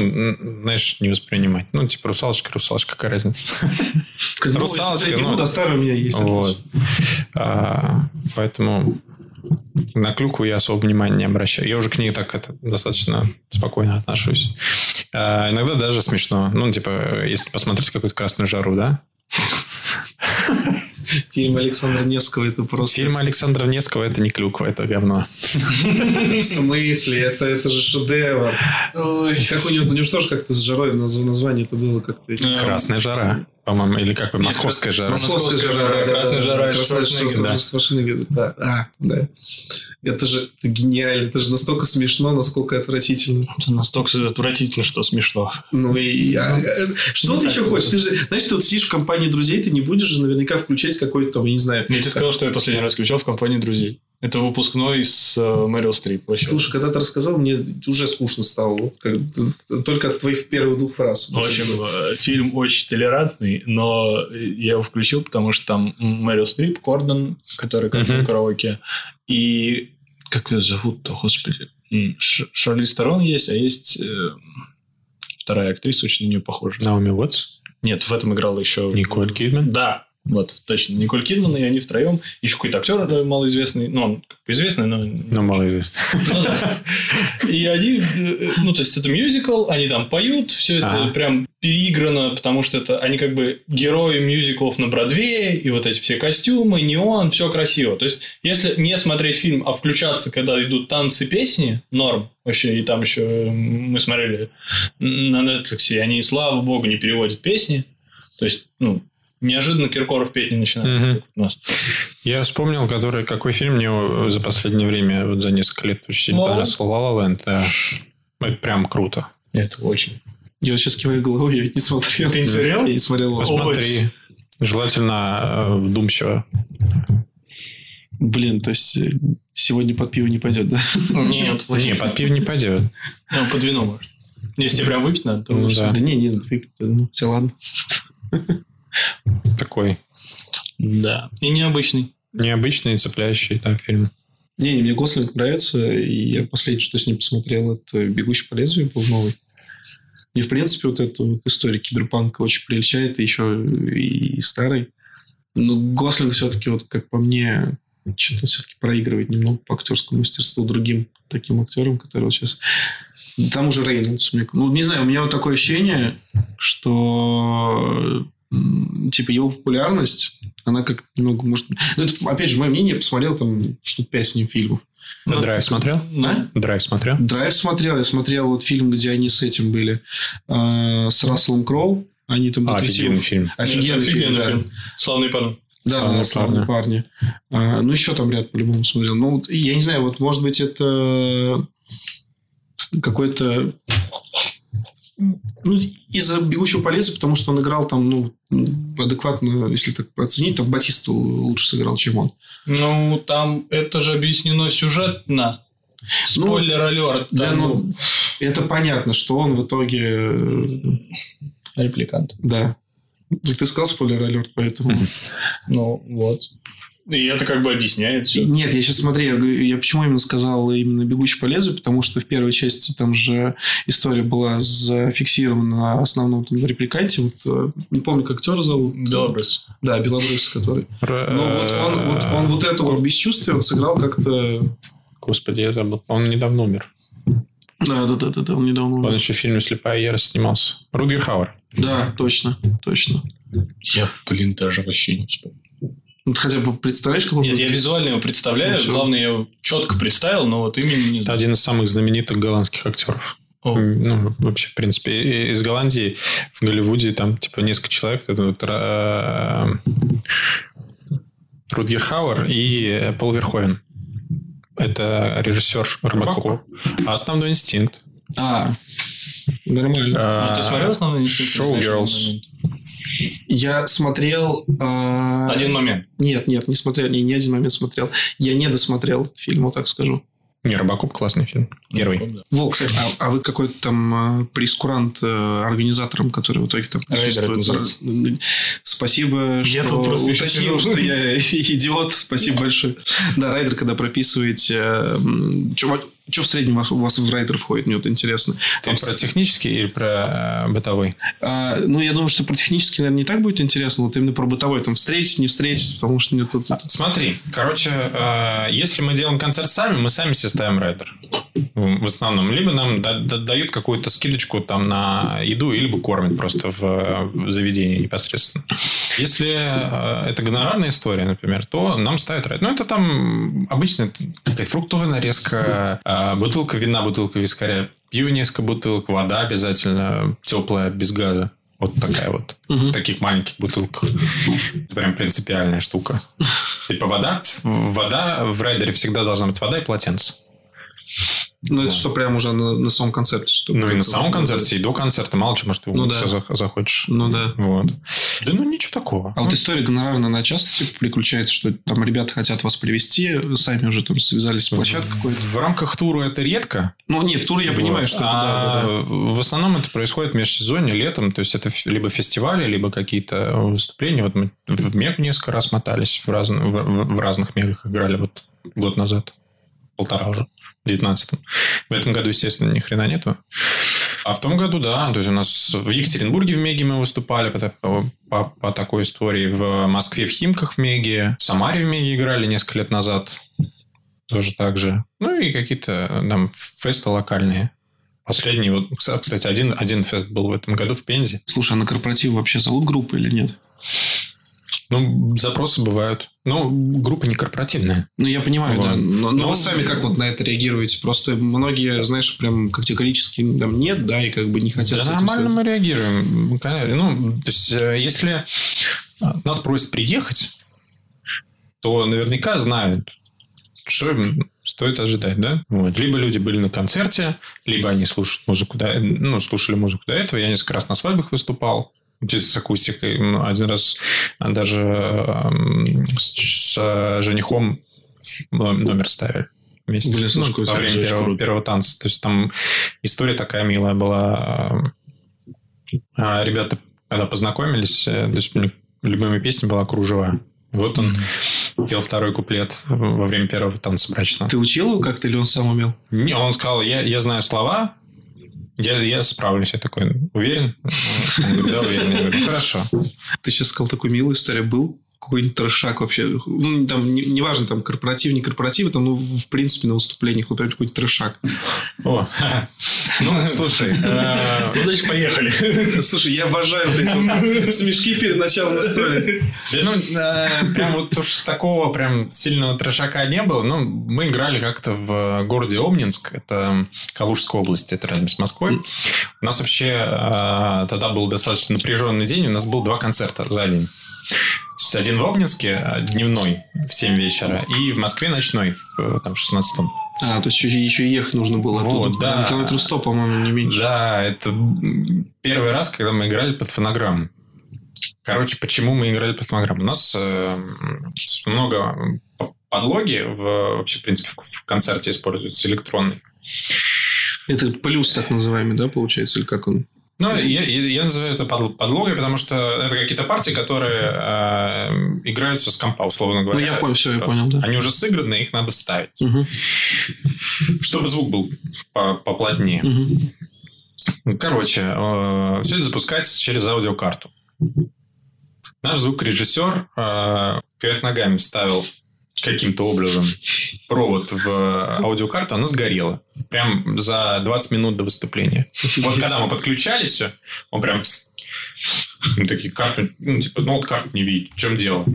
знаешь, не воспринимать. Ну, типа, русалочка, русалочка, какая разница? Русалочка, ну, а старый у меня есть. Вот. А, Поэтому на клюкву я особо внимания не обращаю. Я уже к ней так это, достаточно спокойно отношусь. А, Иногда даже смешно. Ну, типа, если посмотреть какую-то красную жару, да? Фильм Александра Невского это просто... Фильм Александра Невского это не клюква, это говно. В смысле? Это, это же шедевр. Как у него, у него же тоже как-то с жарой наз- название это было как-то... Красная жара, по-моему, или какой? Московская жара. Московская жара, да, да, Красная да, жара, да, Красная жара, да. Шварценеггер, да. А, да. Это же это гениально, это же настолько смешно, насколько отвратительно. Это настолько отвратительно, что смешно. Ну и а, э, что Ну, ты еще хочешь? Ты же, знаешь, ты вот сидишь в компании друзей, ты не будешь же наверняка включать какой-то там, я не знаю. Я тебе сказал, что я последний раз включал в компании друзей. Это выпускной с э, Мэрил Стрип. Вообще. Слушай, когда ты рассказал, мне уже скучно стало. Вот как- только от твоих первых двух фраз. В общем, э, фильм очень толерантный, но я его включил, потому что там Мэрил Стрип, Кордон, который как в караоке, и как ее зовут-то, господи, Ш- Шарли Сторон есть, а есть э, вторая актриса, очень на нее похожа. Наоми Уотс, Нет, в этом играла еще... Николь Кидман. Да, Вот, точно. Николь Кидман и они втроем. Еще какой-то актер малоизвестный. Ну, он как бы известный, но... Ну, мало известно. Ну, да. И они, э, ну, то есть, это мюзикл, они там поют, все это прям переиграно, потому что это они как бы герои мюзиклов на Бродвее, и вот эти все костюмы, неон, все красиво. То есть, если не смотреть фильм, а включаться, когда идут танцы, песни, норм вообще, и там еще э, мы смотрели на Netflix, и они, слава богу, не переводят песни. То есть, ну, неожиданно Киркоров петь не начинает. Мгм. как у нас. Я вспомнил, который, какой фильм мне за последнее время, вот за несколько лет очень сильно «Ла-Ла понравился. «Ла Ла Ленд», да. Это прям круто. Это очень. Я вот сейчас киваю головой, я ведь не смотрел. Ты не смотрел? Я не смотрел. Посмотри. Желательно э, вдумчиво. Блин, то есть э, сегодня под пиво не пойдет, да? Нет, Не, под пив не пойдет. Ну, под вино может. Если тебе прям выпить надо, то Ну да. Да не, не, ну, все ладно. Такой Да. И необычный. необычный, цепляющий да, фильм. Не, не, мне Гослинг нравится, и я последнее, что с ним посмотрел, это «Бегущий по лезвию» был новый. И, в принципе, вот эту вот историю киберпанка очень прельщает, и еще и старый. Но Гослинг все-таки, вот как по мне, что-то все-таки проигрывает немного по актерскому мастерству другим таким актерам, которые вот сейчас... Там уже Рейнольдс. мне- Ну, не знаю, у меня вот такое ощущение, что типа его популярность, она как немного может... Ну, это, опять же, мое мнение, я посмотрел там штук пять с ним фильмов. А Драйв смотрел? Да? Драйв смотрел? Драйв смотрел, я смотрел вот фильм, где они с этим были, э, с Расселом Кроу. Они там А, офигенный фильм. Офигенный, Офигенный фильм, да. фильм. Славный парень. Да, Славные да, славные парни. А, ну, еще там ряд по-любому смотрел. Ну, вот, я не знаю, вот, может быть, это какой-то... Ну, из-за «Бегущего по лезвию», потому что он играл там, ну, адекватно, если так оценить, там Батиста лучше сыграл, чем он. Ну, там это же объяснено сюжетно. Спойлер алерт. Да, там, ну, это понятно, что он в итоге... э, репликант. Да. Ты сказал спойлер алерт, поэтому... Ну, вот. И это как бы объясняет все. Нет, я сейчас смотри, я, я почему именно сказал именно «Бегущий по лезвию», потому что в первой части там же история была зафиксирована на основном там, репликанте. Вот, э, не помню, как актера зовут. Белобрыс. Да, Белобрыс, который. Р- Но вот он, вот, он вот это вот бесчувствие он сыграл как-то... Господи, я забыл. Он недавно умер. Да, да, да, да, да, он недавно Он умер. еще в фильме «Слепая ярость» снимался. Рутгер Хауэр. Да, точно, точно. Я, блин, даже вообще не вспомнил. Вот хотя бы представляешь, как он... Нет, я визуально его представляю. Ну. Главное, я его четко представил, но вот именно не Это один из самых знаменитых голландских актеров. О. Ну, вообще, в принципе, из Голландии в Голливуде там, типа, несколько человек. Это вот, э, Рутгер Хауэр и Пол Верховен. Это режиссер Робокопа. А «Основной инстинкт». А, нормально. А ты смотрел основной Showgirls. Я смотрел... а, Один момент. Нет, нет, не смотрел, не, не один момент смотрел. Я не досмотрел фильм, вот так скажу. Не, Робокоп классный фильм. Первый. Во, кстати, а, а вы какой-то там э, прескурант э, организаторам, которые в итоге там райдер присутствуют? называется. Спасибо, Я что тут уточнил, что я идиот. Спасибо большое. Да, райдер, когда прописываете... Что в среднем у вас, у вас в райдер входит? Мне вот интересно. Ты про технический или про э, бытовой? А, ну, я думаю, что про технический, наверное, не так будет интересно. Вот именно про бытовой. Там встретить, не встретить, потому что мне тут... Смотри, короче, э, если мы делаем концерт сами, мы сами себе ставим райдер. В основном. Либо нам да- да- дают какую-то скидочку там на еду, либо кормят просто в, заведении непосредственно. Если э, это гонорарная история, например, то нам ставят райдер. Ну, это там обычно какая-то фруктовая нарезка, бутылка вина, бутылка вискаря, пиво несколько бутылок, вода обязательно теплая, без газа. Вот такая вот. В таких маленьких бутылках. Это прям принципиальная штука. Типа вода, вода в райдере всегда должна быть вода и полотенце. Ну, это что прям уже на, на самом концерте. Что Ну и на самом концерте, и до концерта. Мало что, может, ты Ну все да. захочешь. Ну, да. Вот. Да ну ничего такого. А вот история гонорарная, она часто типа, приключается, что там ребята хотят вас привести, сами уже там связались с площадкой какой-то. В рамках тура это редко. Ну, не, в тур я понимаю, Вот. что это, А да, да, да. В основном это происходит в межсезонье, летом. То есть это либо фестивали, либо какие-то выступления. Вот мы в Мег несколько раз мотались, в, в- в- в разных мегах играли вот год назад. Полтора уже. В 19 В этом году, естественно, ни хрена нету. А в том году, да, то есть у нас в Екатеринбурге в Меге мы выступали по, по, по такой истории, в Москве в Химках в Меге, в Самаре в Меге играли несколько лет назад, тоже так же. Ну и какие-то там фесты локальные. Последний, вот, кстати, один, один фест был в этом году в Пензе. Слушай, а на корпоратив вообще зовут группы или нет? Ну, запросы бывают. Ну, группа не корпоративная. Ну, я понимаю, Вот. да. Но, но Ну, вы сами как вот на это реагируете? Просто многие, знаешь, прям категорически там нет, да, и как бы не хотят Да нормально мы реагируем. Ну, то есть, э, если нас просят приехать, то наверняка знают, что им стоит ожидать, да? Вот. Либо люди были на концерте, либо они слушают музыку, до- ну, слушали музыку до этого. Я несколько раз на свадьбах выступал, с акустикой. Ну, Один раз даже эм, с, э, женихом номер ставили вместе. Блин, ну, во время первого, круто. первого танца. То есть там история такая милая была. А, Ребята, когда познакомились, э, то есть любимой песней была «Кружева». Вот он пел второй куплет во время первого танца брачного. Ты учил его как-то или он сам умел? Не, он сказал, я, я знаю слова, я, я справлюсь. Я такой, уверен? Да, уверен. Хорошо. Ты сейчас сказал такую милую историю. Был какой-нибудь трешак вообще? Ну, там, не- неважно, там, корпоратив, не корпоратив, там, ну, в принципе, на выступлениях, например, какой-нибудь трешак. О, ну, слушай, э, Ну, значит, поехали. Слушай, я обожаю вот эти вот смешки перед началом истории. Ну, э, прям вот уж такого прям сильного трешака не было. Ну, мы играли как-то в городе Обнинск, это Калужская область, это рядом с Москвой. У нас вообще э, тогда был достаточно напряженный день, у нас было два концерта за день. Есть один в Обнинске э, дневной в 7 вечера, и в Москве ночной в, э, там, в 16 А, то есть еще, ехать нужно было. Вот, оттуда. да. Километров 100, по-моему, не меньше. Да, это м, первый раз, когда мы играли под фонограмму. Короче, почему мы играли под фонограмму? У нас э, много подлоги в, вообще, в принципе, в, в концерте используются электронные. Это плюс так называемый, да, получается? Или как он? Ну, я, я- называю это под- подлогой, потому что это какие-то партии, которые э, играются с компа, условно Ну, говоря. я понял, все, я Типа, понял, да. Они уже сыграны, их надо вставить. Мгм, Чтобы звук был по- поплотнее. Ну, Короче, все это запускается через аудиокарту. Наш звукорежиссер э, кверх ногами вставил каким-то образом провод в аудиокарту, она сгорела. Прям за 20 минут до выступления. Вот когда мы подключались все, он прям... Мы такие, карту, ну, типа, ну, вот карту не видит. В чем дело?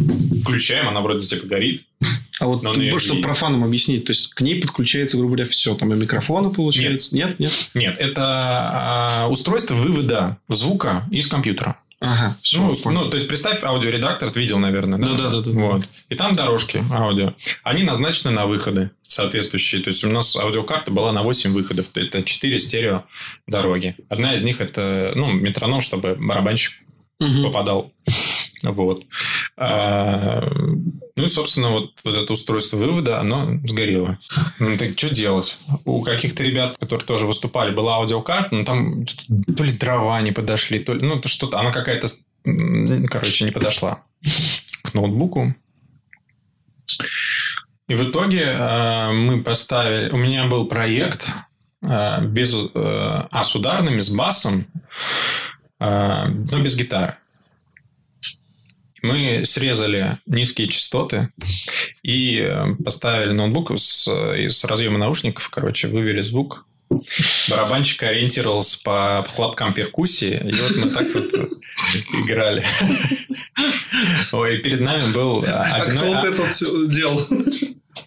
Включаем, она вроде, типа, горит. А вот, Но её чтобы профанам объяснить, то есть к ней подключается, грубо говоря, все. Там и микрофоны получается. Нет, нет. Нет, это а, устройство вывода звука из компьютера. Ага, все. Ну, ну, то есть, представь аудиоредактор, ты видел, наверное, да? Да-да-да-да. Вот. И там дорожки аудио. Они назначены на выходы соответствующие. То есть, у нас аудиокарта была на 8 выходов. Это 4 стерео дороги. Одна из них это, ну, метроном, чтобы барабанщик Мгм. попадал. Вот. А, ну и, собственно, вот, вот это устройство вывода, оно сгорело. Ну, так что делать? У каких-то ребят, которые тоже выступали, была аудиокарта, но там то ли дрова не подошли, то ли... Ну, то что-то... Она какая-то... Короче, не подошла к ноутбуку. И в итоге э, мы поставили... У меня был проект э, без... э, а, с ударными, с басом, э, но без гитары. Мы срезали низкие частоты и э, поставили ноутбук с, из разъема наушников, короче, вывели звук. Барабанщик ориентировался по хлопкам перкуссии, и вот мы так вот играли. Ой, и перед нами был А один... кто вот это делал?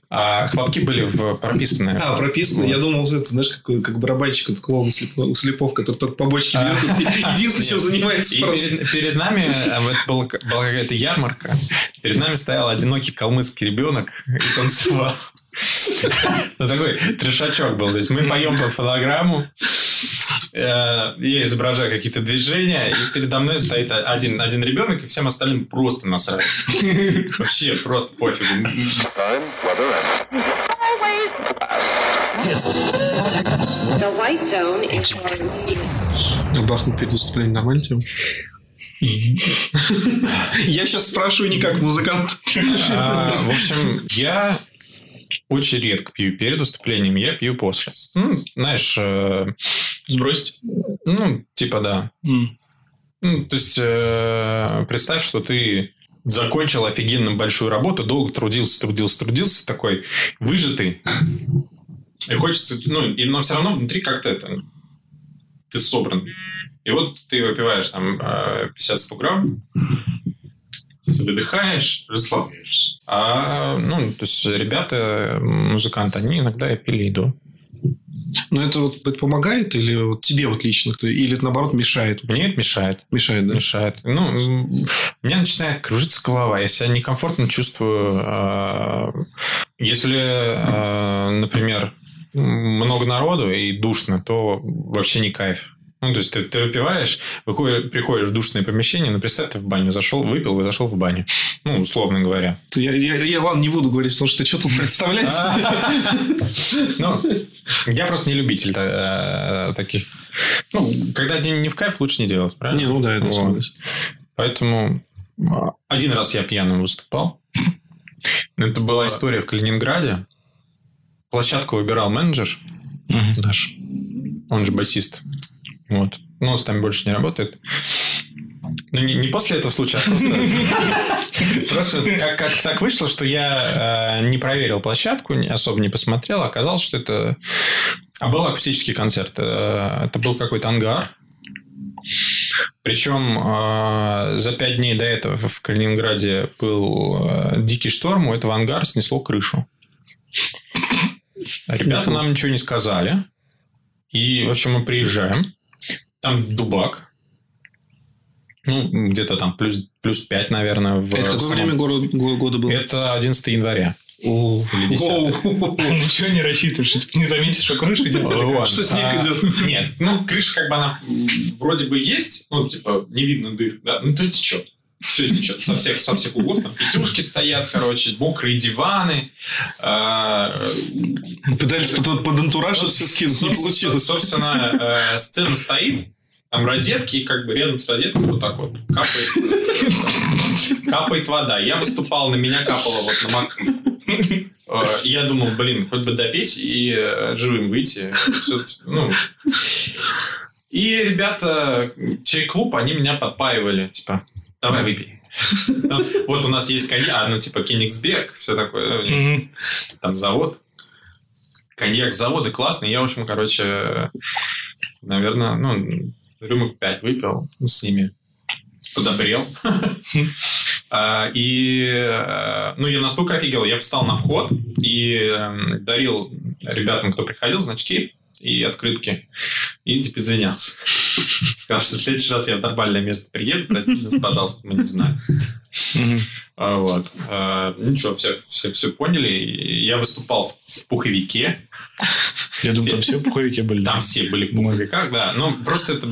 А хлопки были в прописаны. А, прописано. Я думал, это, знаешь, как, как барабанщик от клоун у слепов, у слепов, который только по бочке бьет. и Единственное, чем занимается И просто. перед, перед нами а, была какая-то ярмарка. Перед нами стоял одинокий калмыцкий ребенок и танцевал. Ну, такой трешачок был. То есть, мы поем по фонограмму, э, я изображаю какие-то движения, и передо мной стоит один, один ребенок, и всем остальным просто насрать. Вообще просто пофигу. For Бахнул перед выступлением нормально? Я сейчас спрашиваю не как музыкант. А, в общем, я очень редко пью перед выступлением, я пью после. Ну, знаешь, э, Сбросить? ну, типа да. М. Ну, то есть, э, представь, что ты закончил офигенно большую работу, долго трудился, трудился, трудился, такой выжатый. И хочется, ну, и, но все равно внутри как-то это, ты собран. И вот ты выпиваешь там э, 50-100 грамм, выдыхаешь, расслабляешься. А, ну, то есть, ребята, музыканты, они иногда и пили еду. Но это вот это помогает или вот тебе вот лично, или это наоборот мешает? Мне это мешает. Мешает, да? Мешает. Ну, меня начинает кружиться голова. Я себя некомфортно чувствую. э, Если, э, например, много народу и душно, то вообще не кайф. Ну, то есть, ты, ты выпиваешь, выходишь, приходишь в душное помещение, ну, представь, ты в баню зашел, выпил и зашел в баню. Ну, условно говоря. Я, я, я, ладно, не буду говорить, потому что что тут представлять. Ну, я просто не любитель э, таких. Ну, когда не не в кайф, лучше не делать, правильно? Не, ну да, это согласен. Поэтому а, один раз я пьяным выступал. Это была история в Калининграде. Площадку выбирал менеджер наш. Он же басист. Вот. Но он с нами больше не работает. Ну, не, не после этого случая, а просто... Просто как, как так вышло, что я э, не проверил площадку, особо не посмотрел. Оказалось, что это... А был акустический концерт. Э, Это был какой-то ангар. Причем э, за пять дней до этого в Калининграде был э, дикий шторм, у этого ангара снесло крышу. А Ребята нам ничего не сказали. И, в общем, мы приезжаем. Там дубак. Ну, где-то там плюс, плюс 5, наверное. В Это какое самом- время горо- го- года было? Это 11 января. О, Или 10. Ничего не рассчитываешь, типа не заметишь, что крыша идет. Вот. Что снег А, идет? Нет, ну, крыша как бы она вроде бы есть, ну, типа, не видно дыр, да, ну, то течет. Все течет со всех, со всех углов. Там пятюшки стоят, короче, мокрые диваны. а, Пытались под, под антураж это все скинуть, не получилось. Собственно, э, сцена стоит, там розетки, и как бы рядом с розеткой вот так вот капает, капает вода. Я выступал, на меня капало вот на макушку. Э, Я думал, блин, хоть бы допеть и э, живым выйти. Всё- ну. И ребята, чай-клуб, они меня подпаивали, типа, давай выпей. Вот у нас есть коньяк, ну, типа, Кенигсберг, все такое, там завод. Коньяк завода классный. Я, в общем, короче, наверное, ну, рюмок 5 выпил с ними. Подобрел. А, И, э, ну, я настолько офигел. Я встал на вход и эм, дарил ребятам, кто приходил, значки и открытки. И, типа, извинялся. Сказал, что в следующий раз я в нормальное место приеду, простите нас, пожалуйста, мы не знаем. А, Вот. А, Ничего, все, все, все поняли. Я выступал в, в пуховике. Я думаю, там все пуховики были. Там все были в пуховиках, да. Но просто это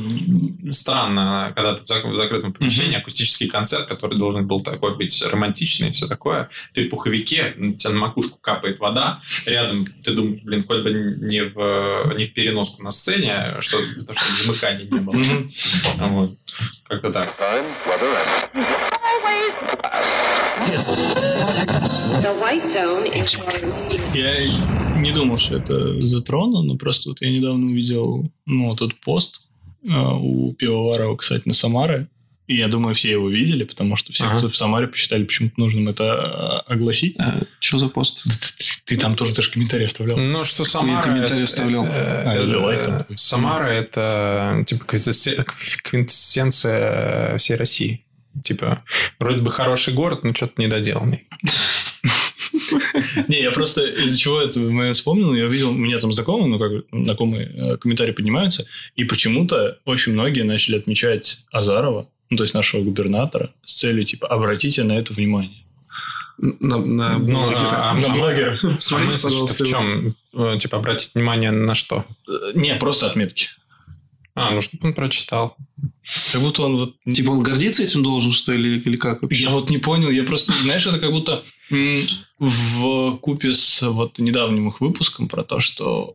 странно, когда ты в зак- в закрытом помещении, акустический концерт, который должен был такой быть романтичный и все такое. Ты в пуховике, у тебя на макушку капает вода, рядом ты думаешь, блин, хоть бы не в, не в переноску на сцене, что, потому что замыкания не было. Вот. Как-то так. Я не думал, что это затрону, но просто вот я недавно увидел ну, тот пост э, у Пивоварова, кстати, на Самаре. И я думаю, все его видели, потому что все, Ага. кто в Самаре, посчитали почему-то нужным это э, огласить. Что за пост? Ты там тоже даже комментарий оставлял. Ну, что Самара... комментарий это- оставлял. э, А, или лайк там какой-то. Самара – это типа квинтэссен- квинтэссенция всей России. Типа, вроде бы хороший город, но что-то недоделанный. Не, я просто из-за чего это мы вспомнил, я видел, у меня там знакомые, ну, как знакомые э, комментарии поднимаются, и почему-то очень многие начали отмечать Азарова, ну, то есть нашего губернатора, с целью, типа, обратите на это внимание. На, на Ну, блогера. а- На а- блогера. А Смотрите, мысль, пожалуйста, что в чем? Э, Типа, обратить внимание на что? Э, Не, просто отметки. А, ну, что он прочитал. Как будто он вот... Типа он гордиться этим должен, что ли, или как вообще? Я вот не понял, я просто, знаешь, это как будто в купе с вот недавним их выпуском про то, что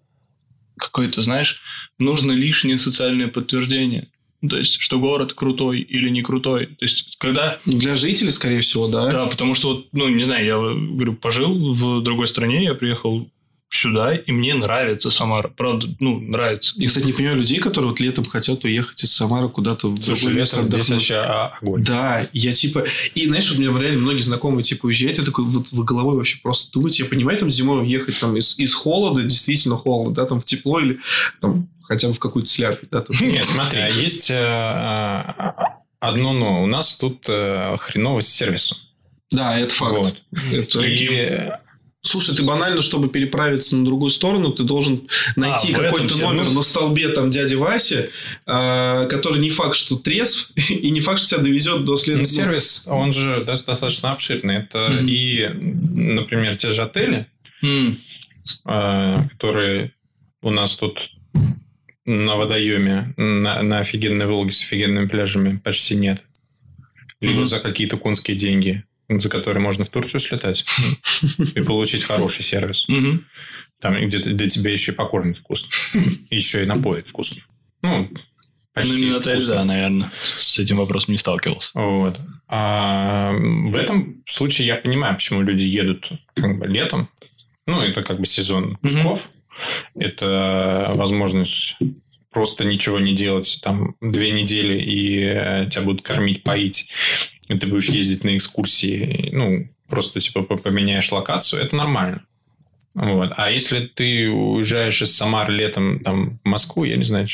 какое-то, знаешь, нужно лишнее социальное подтверждение. То есть, что город крутой или не крутой. То есть, когда... Для жителей, скорее всего, да. Да, потому что, вот, ну, не знаю, я говорю, пожил в другой стране, я приехал сюда, и мне нравится Самара. Правда, ну, нравится. Я, кстати, не понимаю людей, которые вот летом хотят уехать из Самары куда-то в Слушай, другое место летом здесь отдохнуть. вообще а, огонь. Да, я типа... И знаешь, вот у меня реально многие знакомые типа уезжают, я такой вот в головой вообще просто думать, я понимаю, там зимой ехать там из, из холода, действительно холода, да, там в тепло или там хотя бы в какую-то слякоть, да, тоже. Нет, смотри, а есть э, э, одно но. У нас тут э, хреново с сервисом. Да, это факт. Вот. Это- И Слушай, ты банально, чтобы переправиться на другую сторону, ты должен найти А, какой-то номер на столбе там дяди Васи, а, который не факт, что трезв, и не факт, что тебя довезет до ну, следующего. сервис, он же до- достаточно обширный. Это Мгм. и, например, те же отели, М, э, которые у нас тут на водоеме, на, на офигенной Волге с офигенными пляжами почти нет. Либо Мгм. за какие-то конские деньги, за которые можно в Турцию слетать и получить хороший сервис. Там где, где тебя еще и покормят вкусно. Еще и напоят вкусно. Ну, почти Ну, отель, да, наверное. С этим вопросом не сталкивался. Вот. А в этом случае я понимаю, почему люди едут как бы летом. Ну, это как бы сезон пусков. Это возможность просто ничего не делать там две недели, и э, тебя будут кормить, поить, и ты будешь ездить на экскурсии, ну, просто типа по- поменяешь локацию, это нормально. Вот. А если ты уезжаешь из Самары летом там, в Москву, я не знаю,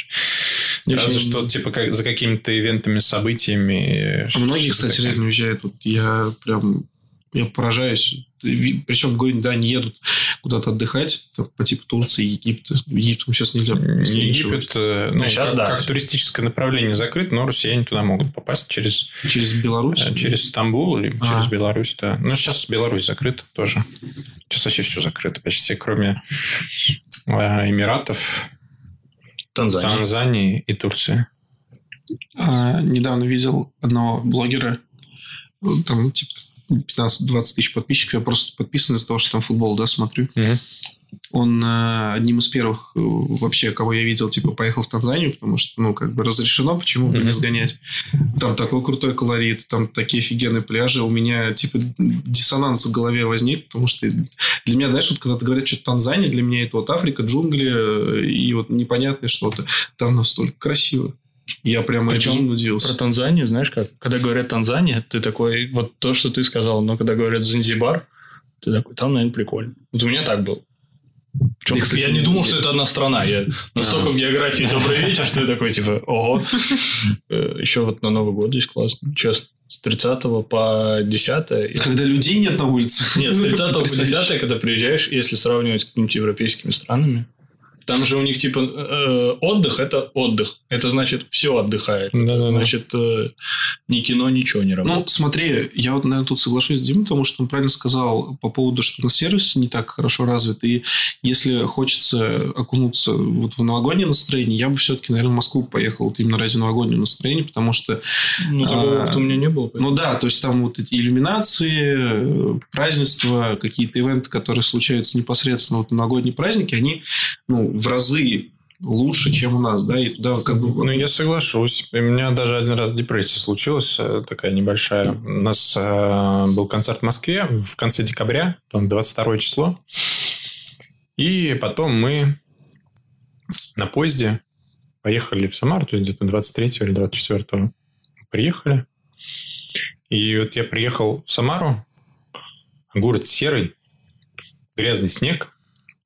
разве Очень- что типа как, за какими-то ивентами, событиями. А многие, кстати, реально уезжают. Вот я прям я поражаюсь. Причем, говорю, да, не едут куда-то отдыхать, там, по типу Турции, Египта. Египтом сейчас нельзя. Египет, э, ну, сейчас как, да. как туристическое направление закрыт, но россияне туда могут попасть через, Через Беларусь. э, через Стамбул или А. через Беларусь, да. Ну, сейчас Беларусь закрыта тоже. Сейчас вообще все закрыто почти, кроме э, Эмиратов, Танзания. Танзании и Турции. А, недавно видел одного блогера, ну, там, типа, 15-20 тысяч подписчиков. Я просто подписан из-за того, что там футбол, да, смотрю. Мгм. Он э, одним из первых э, вообще, кого я видел, типа, поехал в Танзанию, потому что, ну, как бы разрешено, почему бы не сгонять. Там такой крутой колорит, там такие офигенные пляжи. У меня, типа, диссонанс в голове возник, потому что для меня, знаешь, вот когда ты говоришь, что Танзания, для меня это вот Африка, джунгли э, и вот непонятное что-то. Там настолько красиво. Я прямо Причем безумно Про удивился. Танзанию, знаешь как? Когда говорят Танзания, ты такой, вот то, что ты сказал, но когда говорят Занзибар, ты такой, там, наверное, прикольно. Вот у меня так было. Причем, Я, кстати, я не думал, что это одна страна. Я настолько в географии добрый вечер, что я такой, типа, ого. Э, Еще вот на Новый год здесь классно. Честно. С 30 по 10. Когда людей нет на улице. Нет, с 30 по Представляешь? 10, когда приезжаешь, если сравнивать с какими-нибудь европейскими странами, там же у них типа э, отдых это отдых. Это значит все отдыхает. Да-да-да. Значит, э, ни кино, ничего не Ну, работает. смотри, я вот, наверное, тут соглашусь с Димой, потому что он правильно сказал по поводу, что на сервис не так хорошо развит. И если хочется окунуться вот в новогоднее настроение, я бы все-таки, наверное, в Москву поехал вот именно ради новогоднего настроения, потому что, Ну, такого а, опыта у меня не было. поэтому- ну да, то есть там вот эти иллюминации, празднества, какие-то ивенты, которые случаются непосредственно вот в новогодние праздники, они, ну, в разы лучше, чем у нас, да, и туда как бы... Ну, я соглашусь. У меня даже один раз депрессия случилась, э, такая небольшая. У нас э, был концерт в Москве в конце декабря, там 22 число. И потом мы на поезде поехали в Самару, то есть где-то 23 или 24 приехали. И вот я приехал в Самару, город серый, грязный снег.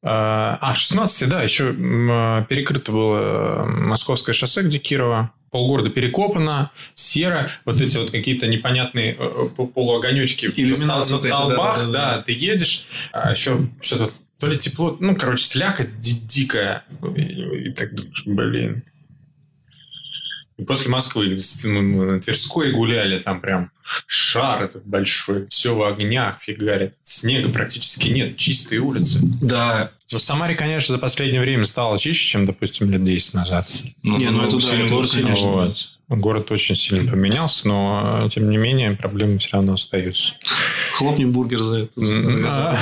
А, а, в 16 да, еще а, перекрыто было Московское шоссе, где Кирова. Полгорода перекопано, серо, вот эти вот какие-то непонятные э, э, полуогонечки на на столбах, да, да, да, да, ты едешь, а еще что-то то ли тепло, ну, короче, слякоть ди- дикая. И так думаешь, блин. И после Москвы, где мы на Тверской гуляли, там прям шар этот большой, все в огнях фигарит. Снега практически нет, чистые улицы. Да, Ну, в Самаре, конечно, за последнее время стало чище, чем, допустим, лет 10 назад. Не, ну, это да, это город, конечно. Вот. Город очень сильно поменялся, но, тем не менее, проблемы все равно остаются. хлопнем бургер за это. А,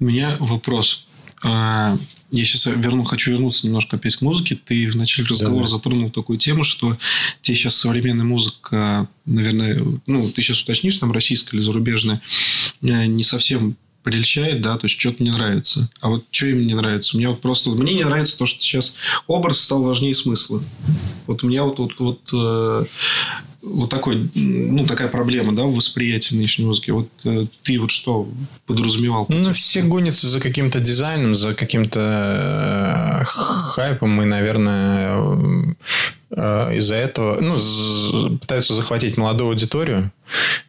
У меня вопрос. Я сейчас верну, хочу вернуться немножко опять к музыке. Ты в начале разговора Давай. затронул такую тему, что тебе сейчас современная музыка, наверное, ну, ты сейчас уточнишь, там, российская или зарубежная, э, не совсем прельщает, да, то есть что-то не нравится. А вот что им не нравится? У меня вот просто... Мне не нравится то, что сейчас образ стал важнее смысла. Вот у меня вот, вот, вот, э, вот такой, ну, такая проблема, да, в восприятии нынешней музыки. Вот э, ты вот что подразумевал? под Ну, этим? все гонятся за каким-то дизайном, за каким-то э, хайпом, и, наверное, из-за этого ну, пытаются захватить молодую аудиторию.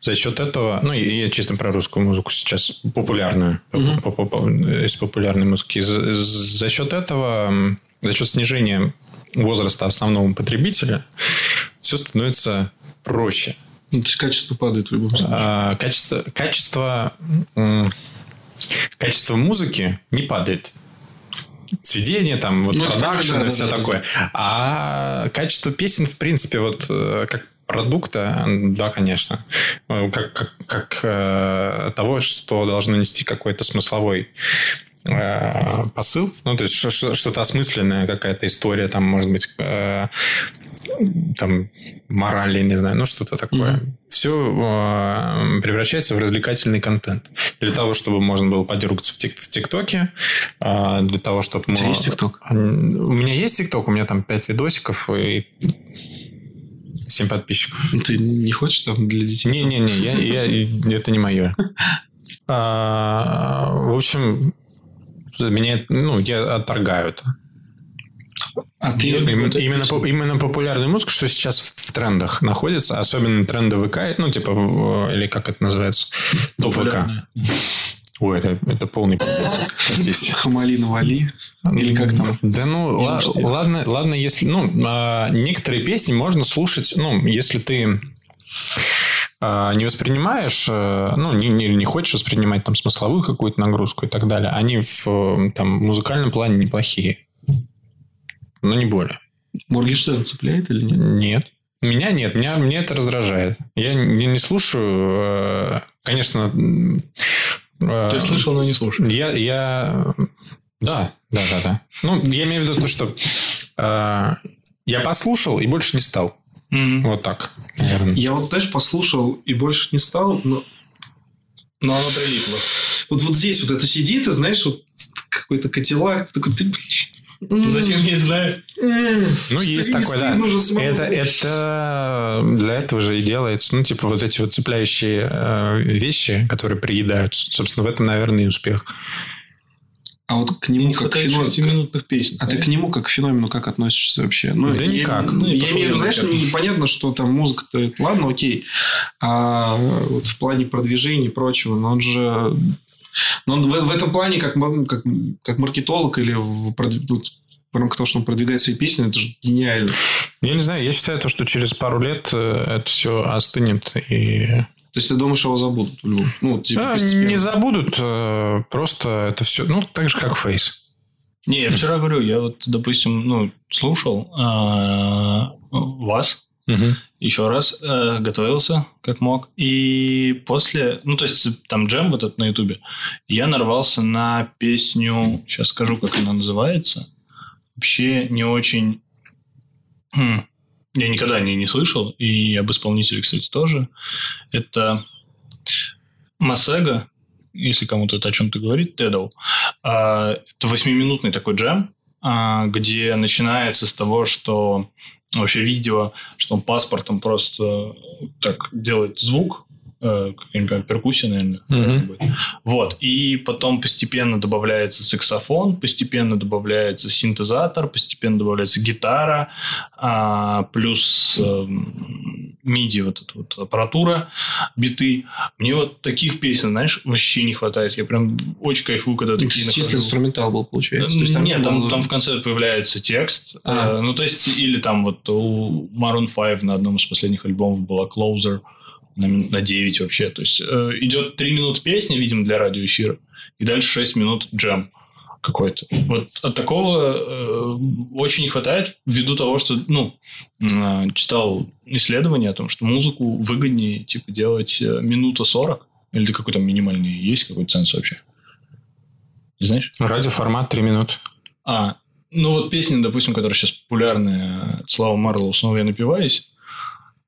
За счет этого, ну, я чисто про русскую музыку сейчас, популярную, по- из популярной музыки. За, за счет этого, за счет снижения возраста основного потребителя, все становится проще. Ну, то есть качество падает в любом случае. А, качество, качество, качество музыки не падает. Сведение, там, вот, Ну, продакшн да, и да, все да, да. такое. А качество песен, в принципе, вот э, как продукта, да, конечно. Э, Как, как, как э, того, что должно нести какой-то смысловой э, посыл, ну, то есть что- что- что-то осмысленное, какая-то история, там, может быть, э, там, мораль, я не знаю, ну, что-то такое. Все превращается в развлекательный контент. Для того, чтобы можно было подергаться в, тик- в ТикТоке, э, для того, чтобы... У тебя мы- есть ТикТок? У меня есть ТикТок, у меня там 5 видосиков и 7 подписчиков. Ну, ты не хочешь там для детей? Не-не-не, я, я- это не мое. А, в общем, меня, ну, я отторгаю это. А ты... Им- Именно, по- именно популярная музыка, что сейчас в, трендах находится, особенно тренды ВК, ну, типа, в- или как это называется, топ ВК. Ой, это, это полный. Простите. Хамали навали. Или как там? Да ну, ладно, ладно, если... Ну, а, некоторые песни можно слушать, ну, если ты а, не воспринимаешь, э, ну, не, не, не хочешь воспринимать там смысловую какую-то нагрузку и так далее, они в э, там, музыкальном плане неплохие. Но не более. Моргенштерн цепляет или нет? Нет. Меня нет, меня, меня это раздражает. Я не, не слушаю, э, конечно... э, Ты слышал, но не слушал. я, я... Да, да, да, да. Ну, я имею в виду то, что э, я послушал и больше не стал. Мгм. Вот так, наверное. Я вот, знаешь, послушал и больше не стал, но Но оно прилипло. вот, вот здесь вот это сидит, и знаешь, вот какой-то котелок, такой, ты, блин, Зачем не знаю? Ну, есть из такое, да. Это, это для этого же и делается. Ну, типа, вот эти вот цепляющие э, вещи, которые приедаются. Собственно, в этом, наверное, и успех. А вот к Не нему как феномен... 6-минутных песен. А ты к нему как к феномену как относишься вообще? Ну, Да я- никак. Ну, Ну, я имею в виду, знаешь, наверное. непонятно, что там музыка-то, это ладно, окей. А вот в плане продвижения и прочего, но он же... Но он в, в этом плане, как, как, как маркетолог или рамках того, что он продвигает свои песни, это же гениально. Я не знаю, я считаю, то, что через пару лет э, это все остынет и То есть, ты думаешь, его забудут? Ну, типа, А, не забудут, э, просто это все, ну, так же, как фейс. Не, я вчера говорю, я вот, допустим, ну, слушал а, вас еще раз, э, готовился как мог. И после, ну, то есть, там джем вот этот на ютубе, я нарвался на песню, сейчас скажу, как она называется. Вообще не очень... хм, Я никогда о ней не слышал, и об исполнителе, кстати, тоже. Это Масега, если кому-то это о чем-то говорит, Тедоу. А, Это восьмиминутный такой джем, а, где начинается с того, что вообще видео, что он паспортом просто так делает звук, э, как я не понимаю, перкуссия, наверное. Будет. Вот. И потом постепенно добавляется саксофон, постепенно добавляется синтезатор, постепенно добавляется гитара, а, плюс эм, MIDI, вот эта вот аппаратура, биты. Мне вот таких песен, знаешь, вообще не хватает. Я прям очень кайфую, когда Ну, такие чисто инструментал был, получается. То есть, там Нет, там, был- там в конце появляется текст. А. Э, ну, то есть, или там вот у Maroon 5 на одном из последних альбомов была Closer на, минут на 9 вообще. То есть, э, идет 3 минуты песни, видимо, для радиоэфира, и дальше 6 минут джем какой-то. Вот от такого э, очень не хватает ввиду того, что, ну, э, читал исследование о том, что музыку выгоднее, типа, делать э, минута 40, или ты какой-то минимальный есть какой-то ценз вообще? Знаешь? Радиоформат 3 минуты. А, ну вот песня, допустим, которая сейчас популярная, Слава Марлоу, снова я напиваюсь,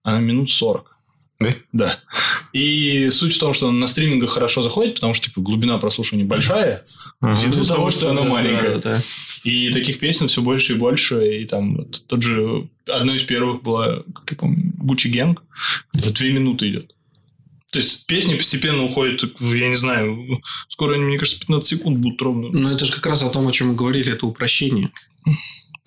она минут 40. Да? Да. И суть в том, что на стримингах хорошо заходит, потому что типа глубина прослушивания большая, из-за того, что она маленькая. Да, да. И таких песен все больше и больше. И там вот тот же... Одной из первых была, как я помню, Гуччи Генг. Это две минуты идет. То есть песни постепенно уходят, в, я не знаю, скоро, они, мне кажется, 15 секунд будут ровно. Но это же как раз о том, о чем мы говорили, это упрощение.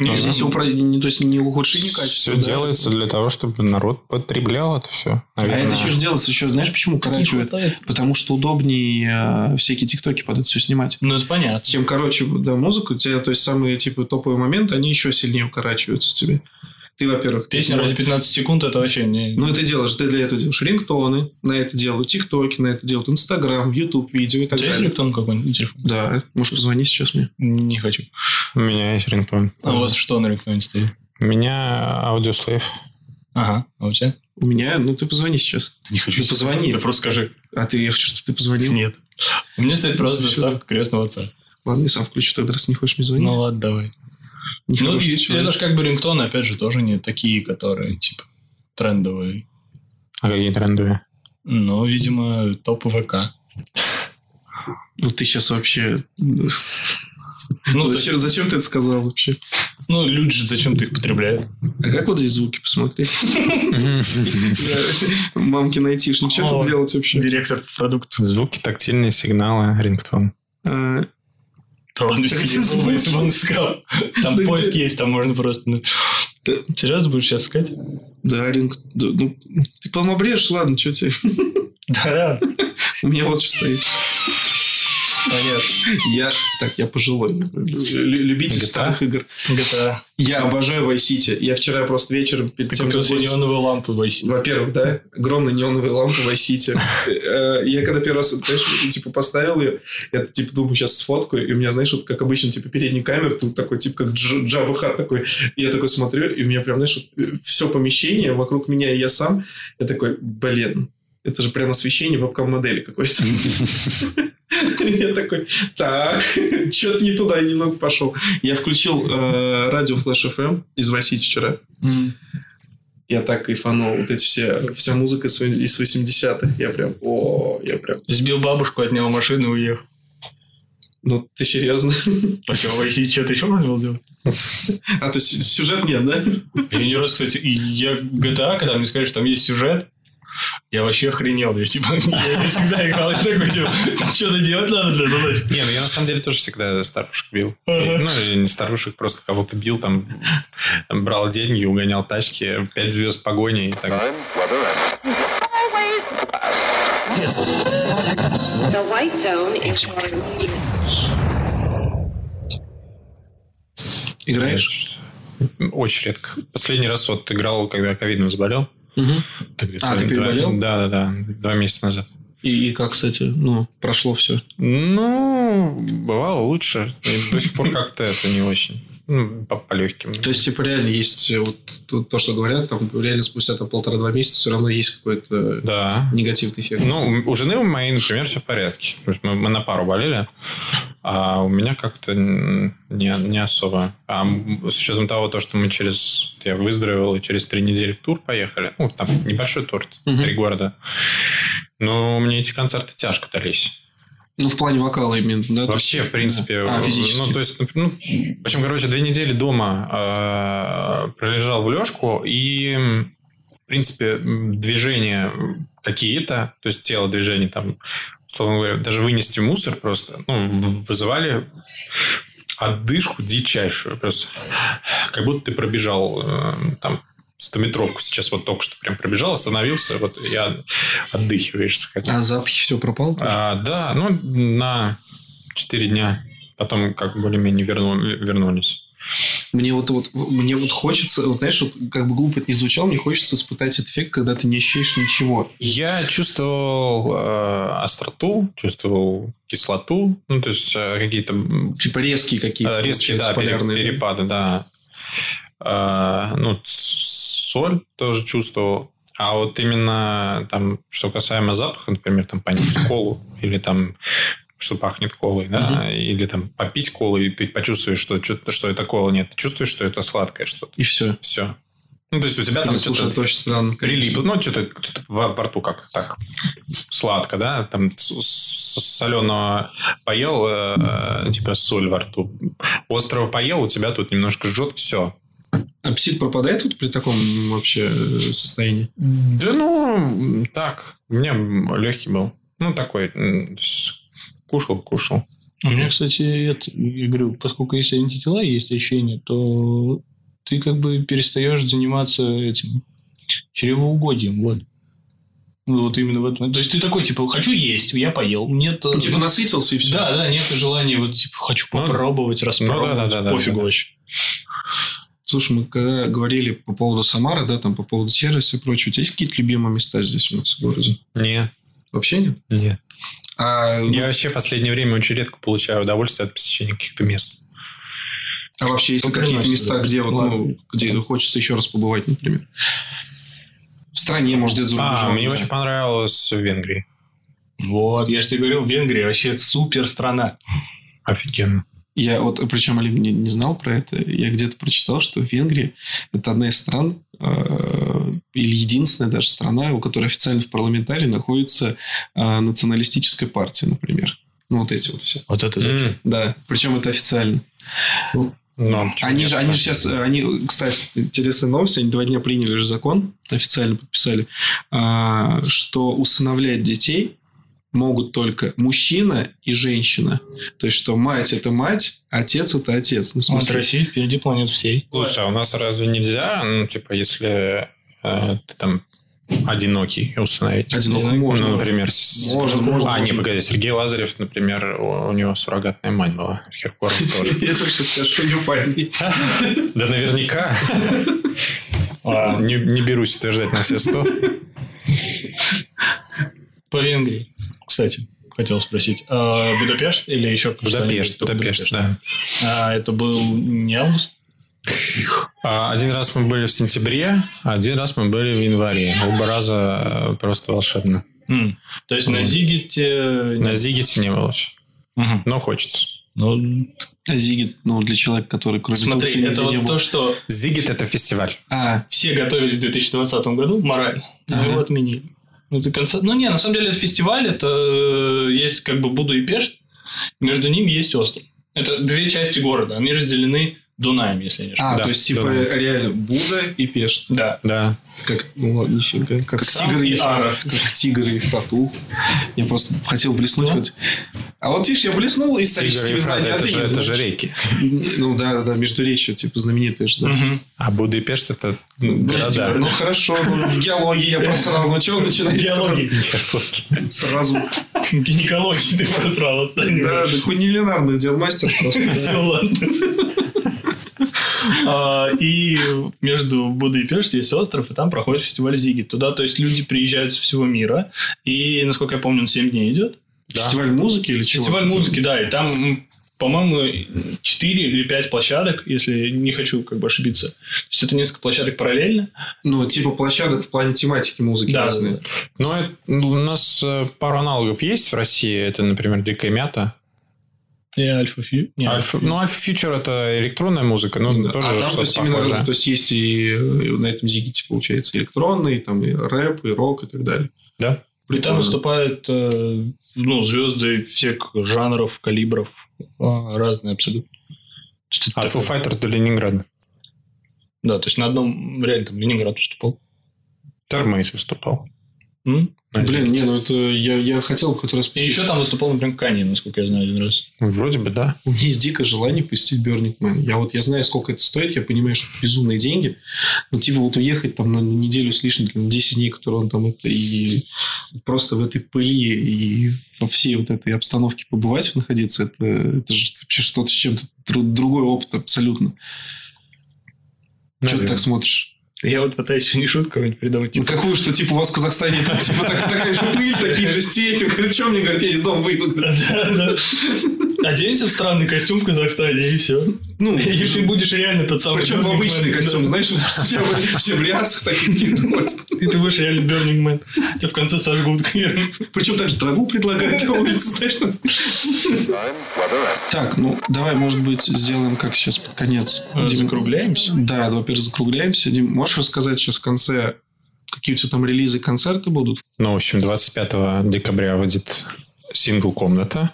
Не, Здесь упро- то есть не ухудшение качества. Все да. делается для того, чтобы народ потреблял это все. А это еще же делается еще, знаешь, почему укорачивает? Потому что удобнее э, всякие тиктоки под это все снимать. Ну, это понятно. Чем короче, да, музыку, те, то есть самые типа топовые моменты, они еще сильнее укорачиваются тебе. Ты, во-первых, Песня ради 15 секунд, это вообще не... Ну, это делаешь, ты для этого делаешь рингтоны, на это делают тиктоки, на это делают инстаграм, ютуб, видео и У так тебя есть далее. рингтон какой-нибудь? Да, можешь позвонить сейчас мне. Не хочу. У меня есть рингтон. А у вас что на рингтоне стоит? У меня аудиослейв. Ага. А у тебя? У меня, ну ты позвони сейчас. Не хочу. Ты позвони. Ты просто скажи. А ты, я хочу, чтобы ты позвонил. Нет. У меня стоит просто заставка крестного отца. Ладно, я сам включу тогда, раз не хочешь мне звонить. Ну ладно, давай. Ну, и это же как бы рингтоны, опять же, тоже не такие, которые, типа, трендовые. А какие трендовые? Ну, видимо, топ ВК. Ну ты сейчас вообще... Ну, зачем, зачем ты это сказал вообще? Ну, люди же зачем-то их потребляют. А как вот здесь звуки посмотреть? Мамки айтишник, что тут делать вообще? Директор продукта. Звуки, тактильные сигналы, рингтон. Да ладно, если бы он сказал. Там Да поиск есть, там можно просто... ну, Да. Серьезно будешь сейчас сказать? Да, ринг... да, ну, ты, по-моему, брешь, ладно, что тебе? Да, У меня вот что стоит. Понятно. Я, так, я пожилой. лю- Любитель GTA? старых игр. GTA. Я обожаю Vice City. Я вчера просто вечером перед Ты тем, купил себе неоновые лампы в Vice City. Во-первых, да, огромные неоновые лампы в Vice Э, Я когда первый раз, знаешь, типа поставил ее, я типа думаю, сейчас сфоткаю, и у меня, знаешь, вот как обычно, типа передний камер, тут такой, типа как Дж- Джабба Хат такой. И я такой смотрю, и у меня прям, знаешь, вот все помещение вокруг меня и я сам, я такой, блин, это же прям освещение вебкам-модели какой-то. Я такой, так, что-то не туда я немного пошел. Я включил э, радио Flash FM из City вчера. Я так кайфанул. Вот эти все, вся музыка из вось- из 80-х. Я прям, о, я прям... Сбил бабушку, отнял машину и уехал. Ну, ты серьезно? А что, в Vice City что-то еще можно было делать? А, то есть сюжет нет, да? Я не раз, кстати, я GTA, когда мне сказали, что там есть сюжет, я вообще охренел. Я, типа, я не всегда играл. Я такой, типа, что-то делать надо для задачи. Не, ну я на самом деле тоже всегда старушек бил. Ага. Ну, или не старушек, просто кого-то бил, там, брал деньги, угонял тачки, пять звезд погони и так Играешь? Очень редко. Последний раз вот играл, когда ковидом заболел. Так где-то А, ты переболел? Да, да, да. Два месяца назад. И, и как, кстати, ну, прошло все. Ну, бывало лучше. И до сих пор как-то это не очень. Ну, по, по легким. То есть, типа, реально есть э, вот то, то, что говорят, там реально спустя там полтора-два месяца все равно есть какой-то Да. негативный эффект. Ну, у жены у моей, например, все в порядке. То есть мы, мы на пару болели, а у меня как-то не, не особо. А с учетом того, то, что мы через... Я выздоровел и через три недели в тур поехали. Ну, там небольшой тур, Мгм. три города. Но мне эти концерты тяжко дались. Ну, в плане вокала именно, да? Вообще, в принципе. А, физически. Ну, то есть, ну, в общем, короче, две недели дома э, пролежал в лёжку, и, в принципе, движения какие-то, то есть тело движений там, условно говоря, даже вынести мусор просто, ну, вызывали отдышку дичайшую. Просто как будто ты пробежал э, там 100-метровку сейчас вот только что прям пробежал, остановился, вот я отдыхиваешь. хотя А запахи все пропал? а, да, ну, на 4 дня. Потом как более-менее верну- вернулись. Мне вот, вот, мне вот хочется, вот знаешь, вот как бы глупо это не звучало, мне хочется испытать эффект, когда ты не ощущаешь ничего. Я чувствовал э, остроту, чувствовал кислоту, ну, то есть э, какие-то Типа резкие какие-то. э, резкие да, полярные. перепады, да. Э, ну, соль тоже чувствовал. А вот именно там, что касаемо запаха, например, там понюхать колу или там что пахнет колой, да, или там попить колу, и ты почувствуешь, что, что, что это кола. Нет, ты чувствуешь, что это сладкое что-то. И все. Все. Ну, то есть у тебя там что-то очень странно. ну, что-то, что-то во, во рту как-то так сладко, да, там соленого поел, э, типа соль во рту. Острого поел, у тебя тут немножко жжет, все. Апсид пропадает вот при таком вообще э, состоянии? Да ну, так, у меня легкий был. Ну, такой, кушал, кушал. У меня, кстати, это, я говорю, поскольку если антитела есть ощущение, то ты как бы перестаешь заниматься этим чревоугодием, вот. Ну, вот именно в этом. То есть ты такой, типа, хочу есть, я поел. Нет, э, Типа насытился и все. да, да, нет желания, вот, типа, хочу Ну, попробовать, распробовать. да, да, да, Пофигу да, да. вообще. Слушай, мы когда говорили по поводу Самары, да, там по поводу сервиса и прочего, у тебя есть какие-то любимые места здесь у нас в городе? Не, Вообще нет? нет. А, ну, Я вообще в последнее время очень редко получаю удовольствие от посещения каких-то мест. а вообще есть Ну, какие-то места, где вот, ну, где хочется еще раз побывать, например? В стране, может, где-то за А, рубежом, мне да. очень понравилось в Венгрии. Вот, я же тебе говорил, Венгрия вообще супер страна. Офигенно. Я вот, причем Олег не, не знал про это, я где-то прочитал, что Венгрия – это одна из стран, э, или единственная даже страна, у которой официально в парламентарии находится э, националистическая партия, например. Ну, вот эти вот все. Вот это зачем? М, Да, причем это официально. Ну, а почему Они нет? же, они же сейчас, они, кстати, интересная новость, они два дня приняли же закон, официально подписали, а, что усыновлять детей могут только мужчина и женщина. То есть, что мать – это мать, отец – это отец. Ну, в Вот смысле, Россия впереди планет всей. Слушай, а у нас разве нельзя, ну, типа, если ты там одинокий установить? одиноко Ну, можно. Ну, например, с- Можно, можно, А, не, можно. погоди, Сергей Лазарев, например, у, у него суррогатная мать была. Киркоров тоже. Я только сейчас скажу, него память. Да наверняка. А, Не, не берусь утверждать на все сто. По Венгрии, кстати, хотел спросить. А, Будапешт или еще Будапешт? Будапешт, да. А, это был не август? А, Один раз мы были в сентябре, а один раз мы были в январе. Оба раза э, просто волшебно. М, То есть на Зигете... На Зигете не было еще. Мгм. Но хочется. Ну, А Зигит, ну, для человека, который кроме смотри, Турции это вот то, что Зигет это фестиваль. А, все готовились в 2020 году морально. Ага. его отменили. Ну, это конца... ну, не, на самом деле, это фестиваль, это э, есть как бы Буду и Пешт, между ними есть остров. Это две части города, они разделены Дунаем, если я не ошибаюсь. а Да, то есть, типа, да. реально, Будда и Пешт. Да. Да. Как, ну, ладно, нифига. Как Сам тигр и, и Ара. как тигр и Фату. Я просто хотел блеснуть. Да. хоть. А вот видишь, я блеснул и Ефрат, знаниями. это а же, это же реки. Ну да, да, междуречие, типа, знаменитые же, да. Мгм. А Будапешт это Ну, города. Ну хорошо, ну, в геологии я просрал. Ну чего начинать? Геологии. Сразу. Гинекологии ты просрал. Да, да кунилинарных дел мастер просто. Все, ладно. А, И между Будой и Пешт есть остров, и там проходит фестиваль Зигит. Туда, то есть, люди приезжают со всего мира. И, насколько я помню, он 7 дней идет. Фестиваль музыки или чего? Фестиваль музыки, да. И там, по-моему, 4 или 5 площадок, если не хочу как бы ошибиться. То есть, это несколько площадок параллельно. Ну, типа площадок в плане тематики музыки Да, разные. да. Ну, это- у нас э, пару аналогов есть в России. Это, например, Дикая Мята. И Альфа Фью. Не, Альфа, ну, Альфа Фьючер это электронная музыка, но Да. тоже а там, то что-то есть, именно, похожее. то есть, есть и э, на этом зигите, получается, электронный, там и рэп, и рок, и так далее. Да? И там выступают э, ну, звезды всех жанров, калибров. а, Разные абсолютно. То Альфа Файтер до Ленинграда. Да, то есть на одном реально там Ленинград выступал. Термейс выступал. М? На Блин, не, ну это я, я хотел хоть раз И посетить. еще там выступал, например, Кани, насколько я знаю, один раз. Вроде бы, да. У меня есть дикое желание посетить Burning Man. Я вот я знаю, сколько это стоит, я понимаю, что это безумные деньги. Но типа вот уехать там на неделю с лишним, на 10 дней, которые он там это, и просто в этой пыли и во всей вот этой обстановке побывать, находиться, это, это же вообще что-то с чем-то дру- другой опыт абсолютно. Что ты Наверное. так смотришь? Я вот пытаюсь еще не шутку придумать. Ну, Типа, какую, что типа у вас в Казахстане типа так- такая же пыль, такие же степи. Что мне, говорит, я из дома выйду. Оденься в странный костюм в Казахстане, и все. Ну, И ты будешь реально тот самый причем в обычный костюм, знаешь, все, все в рясах таких. И ты будешь реально Burning Man. Тебя в конце сожгут. Причем также траву предлагают на улице, знаешь. там. Так, ну, давай, может быть, сделаем как сейчас под конец. Дим, Закругляемся? Да, да, во-первых, закругляемся. Дим, можешь рассказать сейчас в конце, какие у тебя там релизы, концерты будут? Ну, в общем, 25 декабря выйдет сингл «Комната».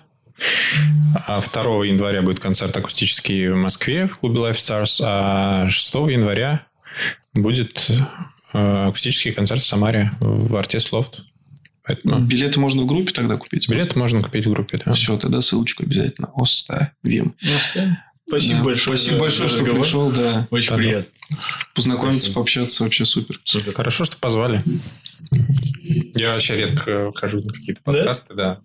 А 2 января будет концерт акустический в Москве в клубе Life Stars, а 6 января будет э, акустический концерт в Самаре в Артис Лофт. Поэтому Билеты можно в группе тогда купить? билеты можно купить в группе. Да. Все, тогда ссылочку обязательно оставим. Спасибо Да, большое. Спасибо за большое, что разговор. пришел, да. Очень приятно. Познакомиться, Спасибо. пообщаться, вообще супер. Супер. Хорошо, что позвали. Я вообще редко хожу на какие-то подкасты, да.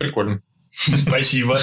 Прикольно. Спасибо.